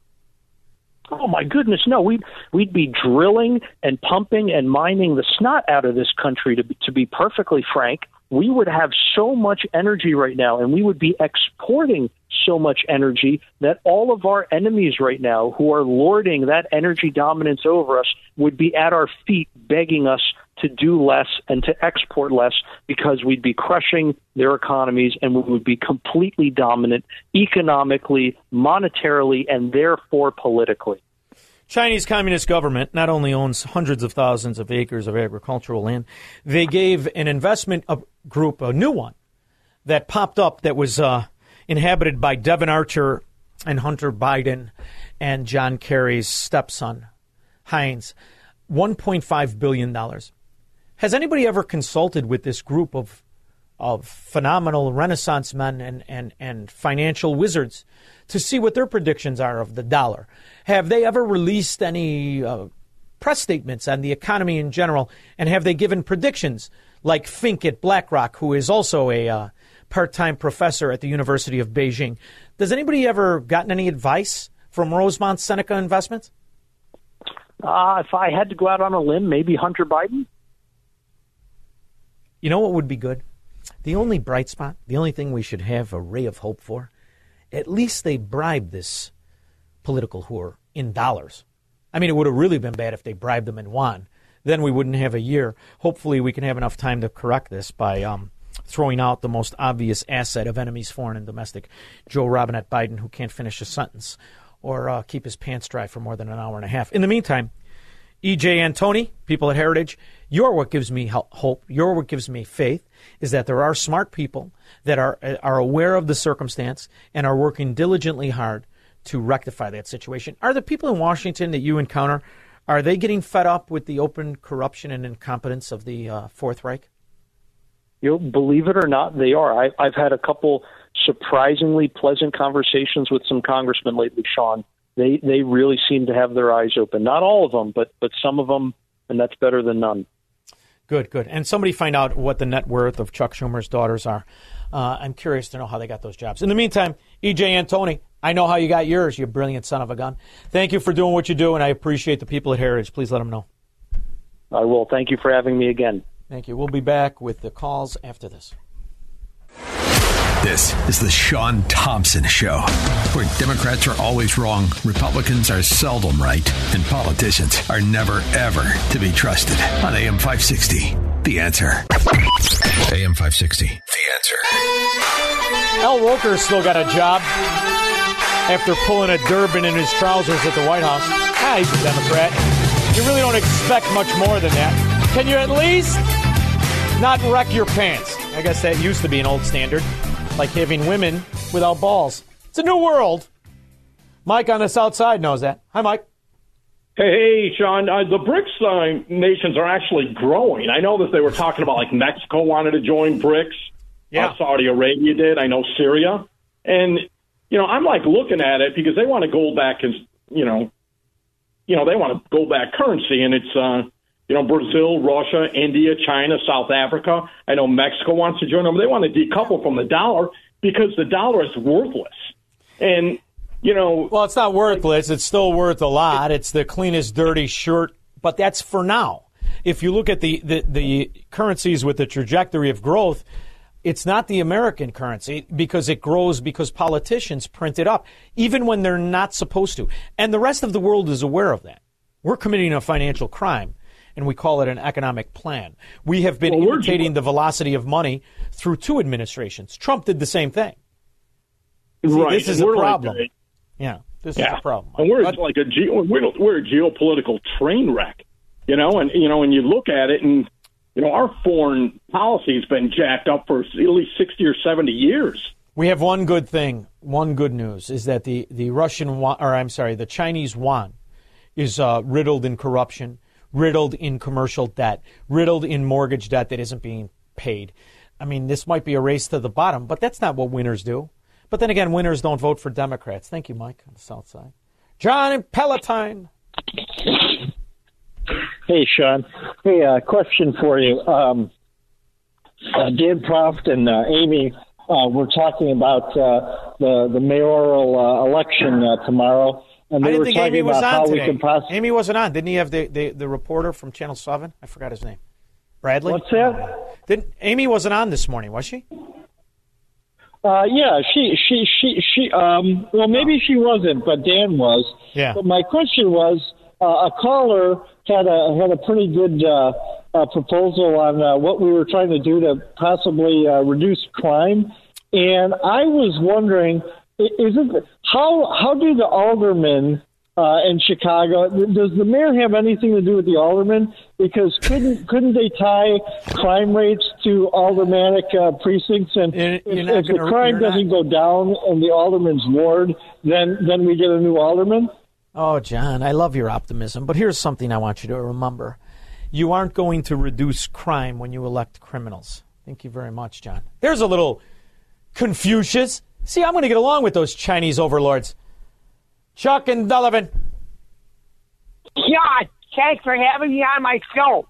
Oh my goodness, no. We'd we'd be drilling and pumping and mining the snot out of this country. To be, to be perfectly frank, we would have so much energy right now, and we would be exporting so much energy that all of our enemies right now, who are lording that energy dominance over us, would be at our feet begging us to do less and to export less because we'd be crushing their economies and we would be completely dominant economically, monetarily, and therefore politically. Chinese Communist government not only owns hundreds of thousands of acres of agricultural land, they gave an investment group, a new one, that popped up that was uh, inhabited by Devon Archer and Hunter Biden and John Kerry's stepson, Heinz, $1.5 billion. Has anybody ever consulted with this group of, of phenomenal Renaissance men and, and, and financial wizards to see what their predictions are of the dollar? Have they ever released any uh, press statements on the economy in general? And have they given predictions like Fink at BlackRock, who is also a uh, part time professor at the University of Beijing? Does anybody ever gotten any advice from Rosemont Seneca Investments? Uh, if I had to go out on a limb, maybe Hunter Biden. You know what would be good? The only bright spot, the only thing we should have a ray of hope for, at least they bribed this political whore in dollars. I mean, it would have really been bad if they bribed them in yuan. Then we wouldn't have a year. Hopefully, we can have enough time to correct this by um, throwing out the most obvious asset of enemies, foreign and domestic, Joe Robinette Biden, who can't finish a sentence or uh, keep his pants dry for more than an hour and a half. In the meantime, EJ Antoni, people at Heritage, you're what gives me hope. You're what gives me faith is that there are smart people that are are aware of the circumstance and are working diligently hard to rectify that situation. Are the people in Washington that you encounter are they getting fed up with the open corruption and incompetence of the uh, Fourth Reich? You know, believe it or not, they are. I, I've had a couple surprisingly pleasant conversations with some congressmen lately, Shaun. They they really seem to have their eyes open. Not all of them, but but some of them, and that's better than none. Good, good. And somebody find out what the net worth of Chuck Schumer's daughters are. Uh, I'm curious to know how they got those jobs. In the meantime, EJ Antoni, I know how you got yours, you brilliant son of a gun. Thank you for doing what you do, and I appreciate the people at Heritage. Please let them know. I will. Thank you for having me again. Thank you. We'll be back with the calls after this. This is the Shaun Thompson Show, where Democrats are always wrong, Republicans are seldom right, and politicians are never, ever to be trusted. On AM 560, The Answer. AM 560, The Answer. Al Roker still got a job after pulling a Durbin in his trousers at the White House. Ah, he's a Democrat. You really don't expect much more than that. Can you at least not wreck your pants? I guess that used to be an old standard like having women without balls. It's a new world. Mike on the South Side knows that. Hi, Mike. Hey, hey, Shaun. Uh, the BRICS uh, nations are actually growing. I know that they were talking about like Mexico wanted to join BRICS. Yeah. Uh, Saudi Arabia did. I know Syria. And, you know, I'm like looking at it because they want to go back and, you know, you know, they want to go back currency and it's, uh, you know, Brazil, Russia, India, China, South Africa. I know Mexico wants to join them. They want to decouple from the dollar because the dollar is worthless. And, you know. Well, it's not worthless. It's still worth a lot. It's the cleanest, dirty shirt, but that's for now. If you look at the, the, the currencies with the trajectory of growth, it's not the American currency because it grows because politicians print it up, even when they're not supposed to. And the rest of the world is aware of that. We're committing a financial crime and we call it an economic plan. We have been well, imitating the velocity of money through two administrations. Trump did the same thing. See, right. This is a problem. Like yeah, this yeah. is a problem. And we're but, like a ge- we're, we're a geopolitical train wreck, you know. And you know, when you look at it, and you know, our foreign policy has been jacked up for at least sixty or seventy years. We have one good thing. One good news is that the the Russian or I'm sorry, the Chinese yuan is uh, riddled in corruption riddled in commercial debt, riddled in mortgage debt that isn't being paid. I mean, this might be a race to the bottom, but that's not what winners do. But then again, winners don't vote for Democrats. Thank you, Mike, on the South Side. John and Palatine. Hey, Shaun. Hey, uh, question for you. Um, uh, Dan Proft and uh, Amy uh, were talking about uh, the the mayoral uh, election uh, tomorrow, and they I didn't were think talking Amy was about on how today. we can possibly. Amy wasn't on. Didn't he have the, the, the reporter from Channel 7? I forgot his name. Bradley? What's that? Didn't, Amy wasn't on this morning, was she? Uh, yeah, she, she, she, she. Um, well, maybe she wasn't, but Dan was. Yeah. But my question was, uh, a caller had a had a pretty good uh, uh, proposal on uh, what we were trying to do to possibly uh, reduce crime, and I was wondering, i- is it how how do the aldermen uh, in Chicago? Does the mayor have anything to do with the aldermen? Because couldn't couldn't they tie crime rates to aldermanic uh, precincts? And if, not if the gonna- crime you're not- doesn't go down in the alderman's ward, then then we get a new alderman. Oh, John, I love your optimism, but here's something I want you to remember. You aren't going to reduce crime when you elect criminals. Thank you very much, John. There's a little Confucius. See, I'm going to get along with those Chinese overlords. Chuck and Dullivan. John, thanks for having me on my show.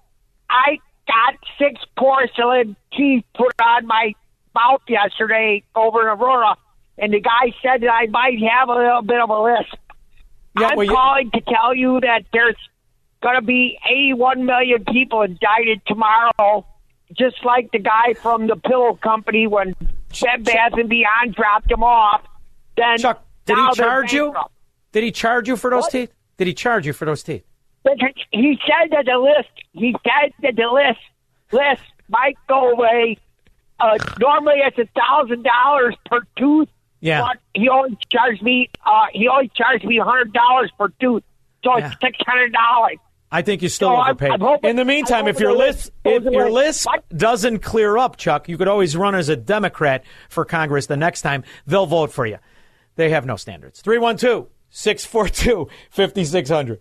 I got six porcelain teeth put on my mouth yesterday over in Aurora, and the guy said that I might have a little bit of a lisp. I'm well, you- calling to tell you that there's going to be 81 million people indicted tomorrow, just like the guy from the pillow company when Bed Bath and Beyond dropped him off. Then Chuck, did he charge you? bankrupt. Did he charge you for those What? teeth? Did he charge you for those teeth? He said that the list, he said that the list, list might go away. Uh, normally it's a thousand dollars per tooth. Yeah. But he only charged me, uh, he only charged me a hundred dollars per tooth. So Yeah. it's six hundred dollars. I think you still So I'm- I'm hoping- In the meantime, if your list list if your away. list doesn't clear up, Chuck, you could always run as a Democrat for Congress the next time. They'll vote for you. They have no standards. 312 642 5600.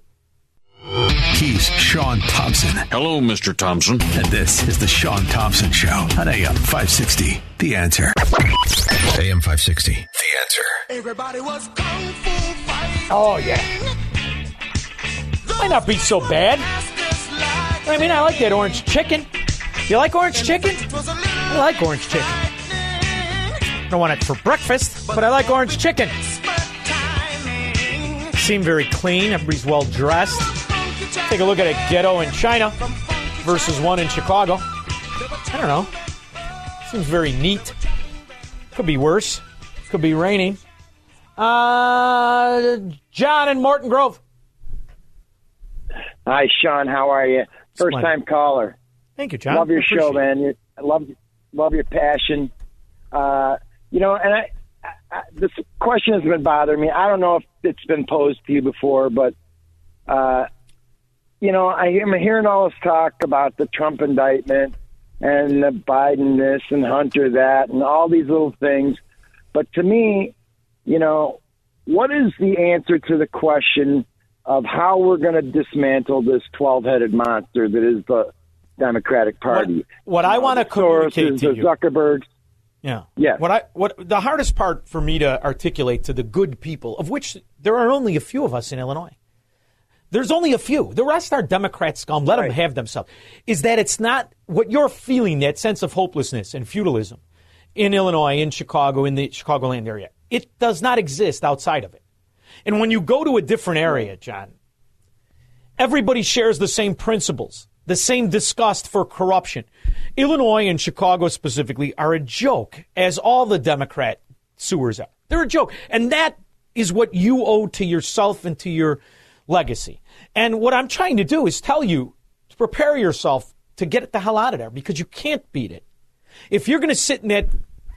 He's Shaun Thompson. Hello, Mr. Thompson. And this is the Shaun Thompson Show on AM 560. The answer. AM 560. The answer. Everybody was kung fu fighting. Oh, yeah. Might not be so bad. I mean, I like that orange chicken. You like orange chicken? I like orange chicken. I don't want it for breakfast, but I like orange chicken. Seem very clean. Everybody's well dressed. Take a look at a ghetto in China versus one in Chicago. I don't know. Seems very neat. Could be worse. Could be raining. Uh, John and Morton Grove. Hi, Shaun. How are you? First Splendid. time caller. Thank you, John. Love your show, man. You, I love love your passion. Uh, you know, and I, I, I this question has been bothering me. I don't know if it's been posed to you before, but uh, you know, I am hearing all this talk about the Trump indictment and the Biden this and Hunter that and all these little things. But to me, you know, what is the answer to the question of how we're going to dismantle this 12 headed monster that is the Democratic Party? What I want to communicate to the you. Zuckerbergs. Yeah. Yeah. What I what the hardest part for me to articulate to the good people, of which there are only a few of us in Illinois. There's only a few. The rest are Democrat scum. Let them have themselves. Is that it's not what you're feeling, that sense of hopelessness and feudalism in Illinois, in Chicago, in the Chicagoland area. It does not exist outside of it. And when you go to a different area, John, everybody shares the same principles, the same disgust for corruption. Illinois and Chicago specifically are a joke, as all the Democrat sewers are. They're a joke. And that is what you owe to yourself and to your legacy. And what I'm trying to do is tell you to prepare yourself to get the hell out of there because you can't beat it. If you're going to sit in that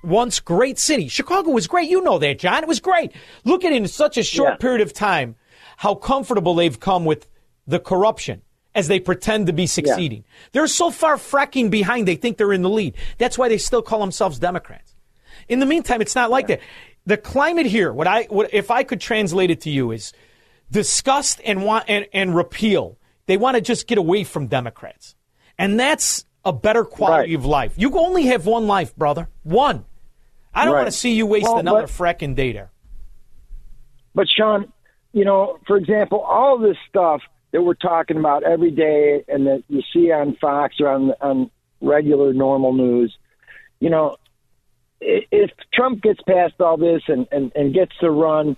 once great city, Chicago was great. You know that, John. It was great. Look at it in such a short Yeah. period of time how comfortable they've come with the corruption as they pretend to be succeeding. They're so far fracking behind, they think they're in the lead. That's why they still call themselves Democrats. In the meantime, it's not like that. The climate here, what I, what, if I could translate it to you, is disgust and want and, and repeal. They want to just get away from Democrats, and that's a better quality of life. You only have one life, brother. One. I don't Right. want to see you waste Well, another fracking day there. But Shaun, you know, for example, all this stuff that we're talking about every day and that you see on Fox or on on regular normal news, you know, if Trump gets past all this and, and, and gets to run,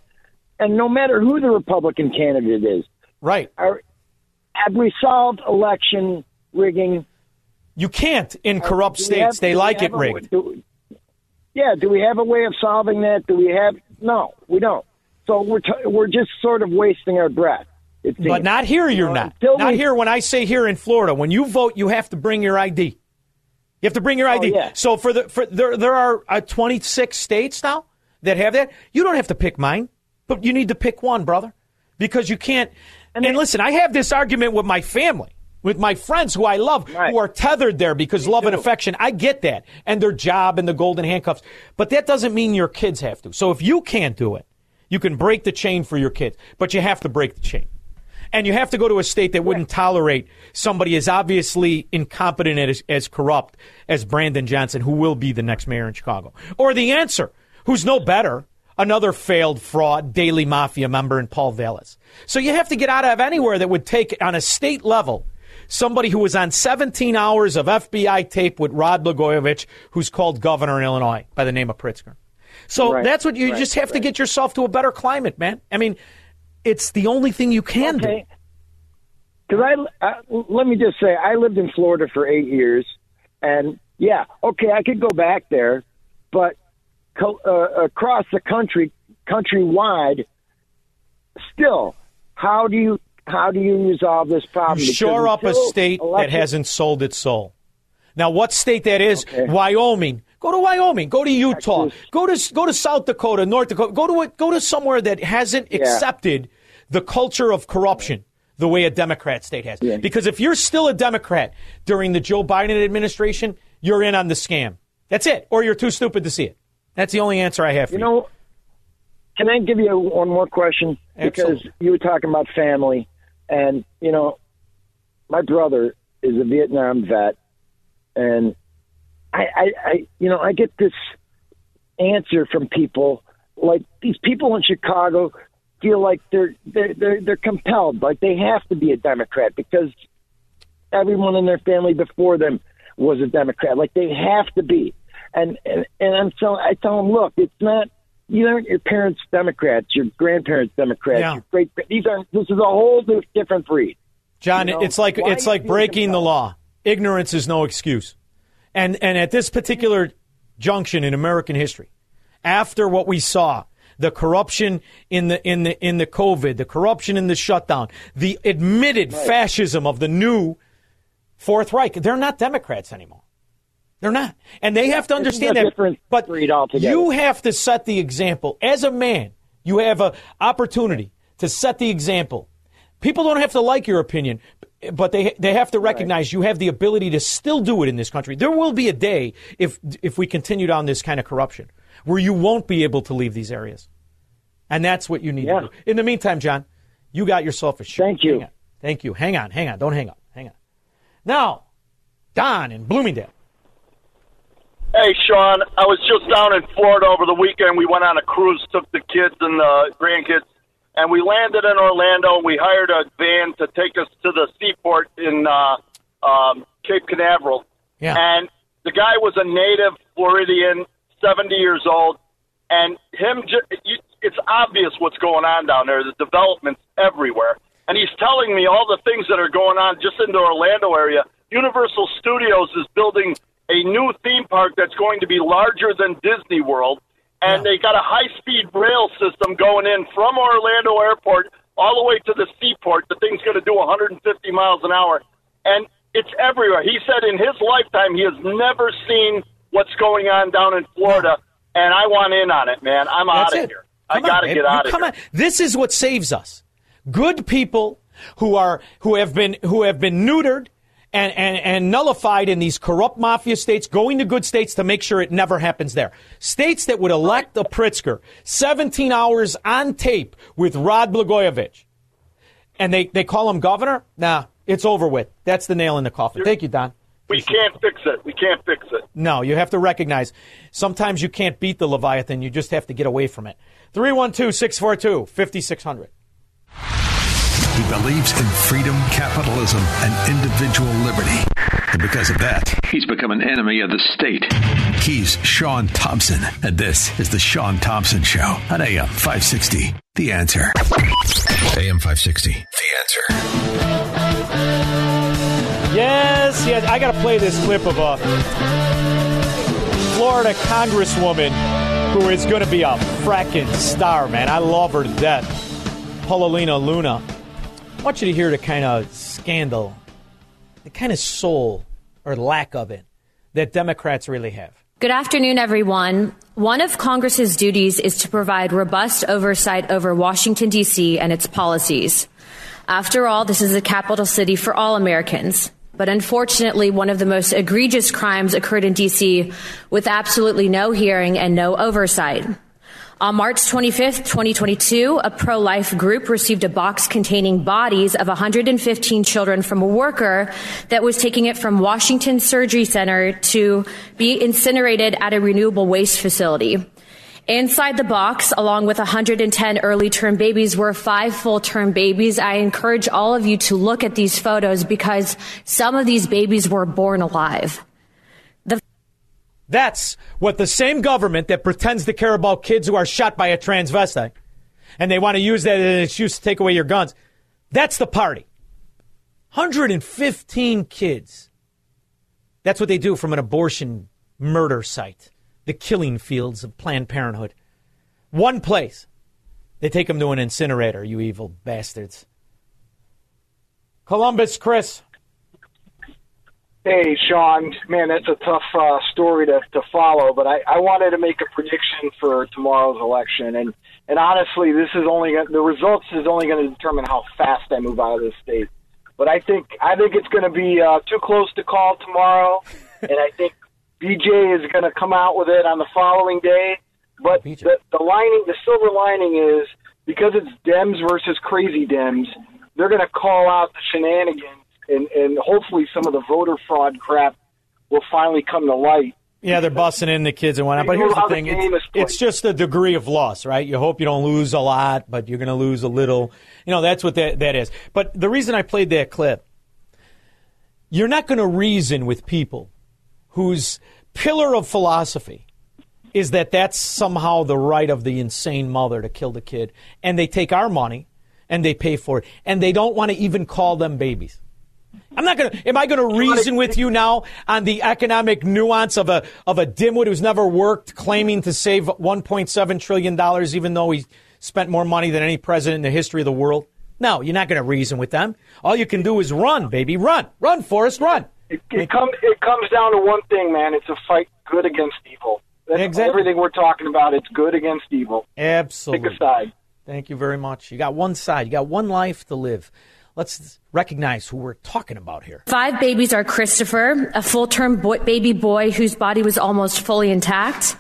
and no matter who the Republican candidate is, right? Are, have we solved election rigging? You can't in uh, corrupt do we have- states. they like it rigged. do- yeah, do we have a way of solving that? Do we have? No, we don't. So we're t- we're just sort of wasting our breath. But not here, you're not. Not we- here. When I say here in Florida, when you vote, you have to bring your ID. You have to bring your ID. Oh, yeah. So for the for there there are uh, 26 states now that have that. You don't have to pick mine, but you need to pick one, brother, because you can't. And, listen, I have this argument with my family. With my friends who I love, who are tethered there because love and affection. I get that. And their job and the golden handcuffs. But that doesn't mean your kids have to. So if you can't do it, you can break the chain for your kids. But you have to break the chain. And you have to go to a state that wouldn't tolerate somebody as obviously incompetent and as, as corrupt as Brandon Johnson, who will be the next mayor in Chicago. Or the answer, who's no better, another failed fraud, Daley mafia member in Paul Vallas. So you have to get out of anywhere that would take, on a state level, somebody who was on 17 hours of FBI tape with Rod Blagojevich, who's called governor in Illinois by the name of Pritzker. So Right, that's what you right, just have to get yourself to a better climate, man. I mean, it's the only thing you can do. Okay. Because I, I let me just say, I lived in Florida for eight years, and yeah, okay, I could go back there, but co- uh, across the country, countrywide, still, how do you how do you resolve this problem? You shore up a state that hasn't sold its soul. Now, what state that is? Wyoming. Go to Wyoming. Go to Utah. Go to go to South Dakota, North Dakota. Go to a, go to somewhere that hasn't Yeah. accepted the culture of corruption the way a Democrat state has. Because if you're still a Democrat during the Joe Biden administration, you're in on the scam. That's it. Or you're too stupid to see it. That's the only answer I have for You you. know, can I give you one more question? Because you were talking about family, and you know, my brother is a Vietnam vet, and I, I, I you know, I get this answer from people like these people in Chicago feel like they're they're they're, they're compelled, like they have to be a Democrat because everyone in their family before them was a Democrat. Like they have to be. And and, and I'm so I tell them, look, it's not you aren't your parents Democrats, your grandparents Democrats, Yeah. your great these aren't this is a whole different breed. John, You know, it's like why it's like breaking the law. Ignorance is no excuse. And and at this particular junction in American history, after what we saw, the corruption in the in the in the COVID, the corruption in the shutdown, the admitted fascism of the new Fourth Reich, they're not Democrats anymore. They're not. And they have to understand that. different But breed altogether. you have to set the example. As a man, you have an opportunity to set the example. People don't have to like your opinion, but they they have to recognize you have the ability to still do it in this country. There will be a day if if we continue down this kind of corruption where you won't be able to leave these areas. And that's what you need to do. In the meantime, John, you got yourself a show. Thank you. Thank you. Hang on, hang on. Don't hang up. Hang on. Now, Don in Bloomingdale. Hey, Shaun, I was just down in Florida over the weekend. We went on a cruise, took the kids and the grandkids, and we landed in Orlando. We hired a van to take us to the seaport in uh, um, Cape Canaveral. Yeah. And the guy was a native Floridian, 70 years old, and him, it's obvious what's going on down there. The development's everywhere. And he's telling me all the things that are going on just in the Orlando area. Universal Studios is building a new theme park that's going to be larger than Disney World. And they got a high speed rail system going in from Orlando Airport all the way to the seaport. The thing's going to do 150 miles an hour. And it's everywhere. He said in his lifetime he has never seen what's going on down in Florida. And I want in on it, man. I'm That's out of it. here. I Come on, got to get out of come here. on. This is what saves us. Good people who are who have been who have been neutered and, and, and nullified in these corrupt mafia states, going to good states to make sure it never happens there. States that would elect a Pritzker, 17 hours on tape with Rod Blagojevich, and they, they call him governor? Nah, it's over with. That's the nail in the coffin. Thank you, Don. We can't fix it. We can't fix it. No, you have to recognize sometimes you can't beat the Leviathan. You just have to get away from it. 312 642 5600. He believes in freedom, capitalism, and individual liberty. And because of that, he's become an enemy of the state. He's Shaun Thompson, and this is The Shaun Thompson Show on AM 560. The answer. AM 560. The answer. Yes, yes. I got to play this clip of a Florida congresswoman who is going to be a fracking star, man. I love her to death. Paulina Luna. I want you to hear the kind of scandal, the kind of soul or lack of it that Democrats really have. Good afternoon, everyone. One of Congress's duties is to provide robust oversight over Washington, D.C. and its policies. After all, this is a capital city for all Americans. But unfortunately, one of the most egregious crimes occurred in D.C. with absolutely no hearing and no oversight. On March 25th, 2022, a pro life group received a box containing bodies of 115 children from a worker that was taking it from Washington Surgery Center to be incinerated at a renewable waste facility. Inside the box, along with 110 early term babies, were five full term babies. I encourage all of you to look at these photos because some of these babies were born alive. That's what the same government that pretends to care about kids who are shot by a transvestite and they want to use that as an excuse to take away your guns. That's the party. 115 kids. That's what they do from an abortion murder site, the killing fields of Planned Parenthood. One place. They take them to an incinerator, you evil bastards. Columbus, Chris. Hey, Shaun, man, that's a tough uh, story to, to follow, but I, I wanted to make a prediction for tomorrow's election, and and honestly, this is only gonna, the results is only going to determine how fast I move out of this state. But I think I think it's going to be uh, too close to call tomorrow, and I think BJ is going to come out with it on the following day. But the, the lining, the silver lining is because it's Dems versus crazy Dems, they're going to call out the shenanigans and, and hopefully some of the voter fraud crap will finally come to light. Yeah, they're busting in the kids and whatnot. But here's the thing: it's, it's just the degree of loss, right? You hope you don't lose a lot, but you're going to lose a little. You know, that's what that, that is. But the reason I played that clip, you're not going to reason with people whose pillar of philosophy is that that's somehow the right of the insane mother to kill the kid, and they take our money and they pay for it, and they don't want to even call them babies. I'm not going to. Am I going to reason with you now on the economic nuance of a of a dimwit who's never worked, claiming to save 1.7 trillion dollars, even though he spent more money than any president in the history of the world? No, you're not going to reason with them. All you can do is run, baby, run, run, Forrest, run. It, it comes it comes down to one thing, man. It's a fight good against evil. That's Exactly. Everything we're talking about, it's good against evil. Absolutely. Pick a side. Thank you very much. You got one side. You got one life to live. Let's recognize who we're talking about here. Five babies are Christopher, a full term boy, baby boy whose body was almost fully intact,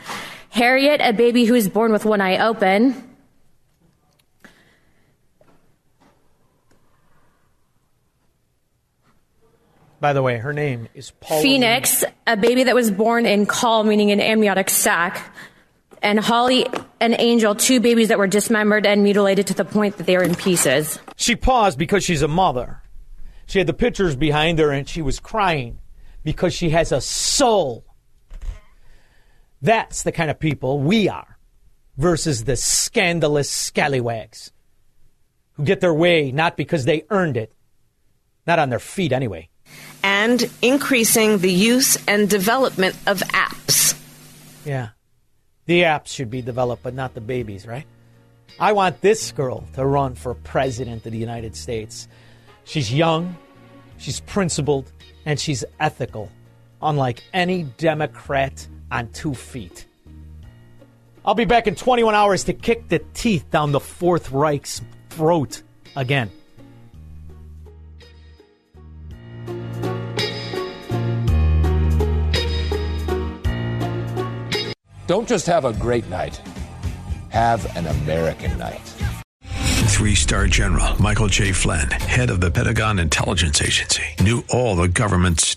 Harriet, a baby who was born with one eye open, By the way, her name is Paul. Phoenix, a baby that was born in caul, meaning an amniotic sac, and Holly and Angel, two babies that were dismembered and mutilated to the point that they were in pieces. She paused because she's a mother. She had the pictures behind her and she was crying because she has a soul. That's the kind of people we are versus the scandalous scallywags who get their way not because they earned it, not on their feet anyway. and increasing the use and development of apps. Yeah. The apps should be developed, but not the babies, right? I want this girl to run for president of the United States. She's young, she's principled, and she's ethical, unlike any Democrat on two feet. I'll be back in 21 hours to kick the teeth down the Fourth Reich's throat again. Don't just have a great night, have an American night. Three star general Michael J. Flynn, head of the Pentagon Intelligence Agency, knew all the government's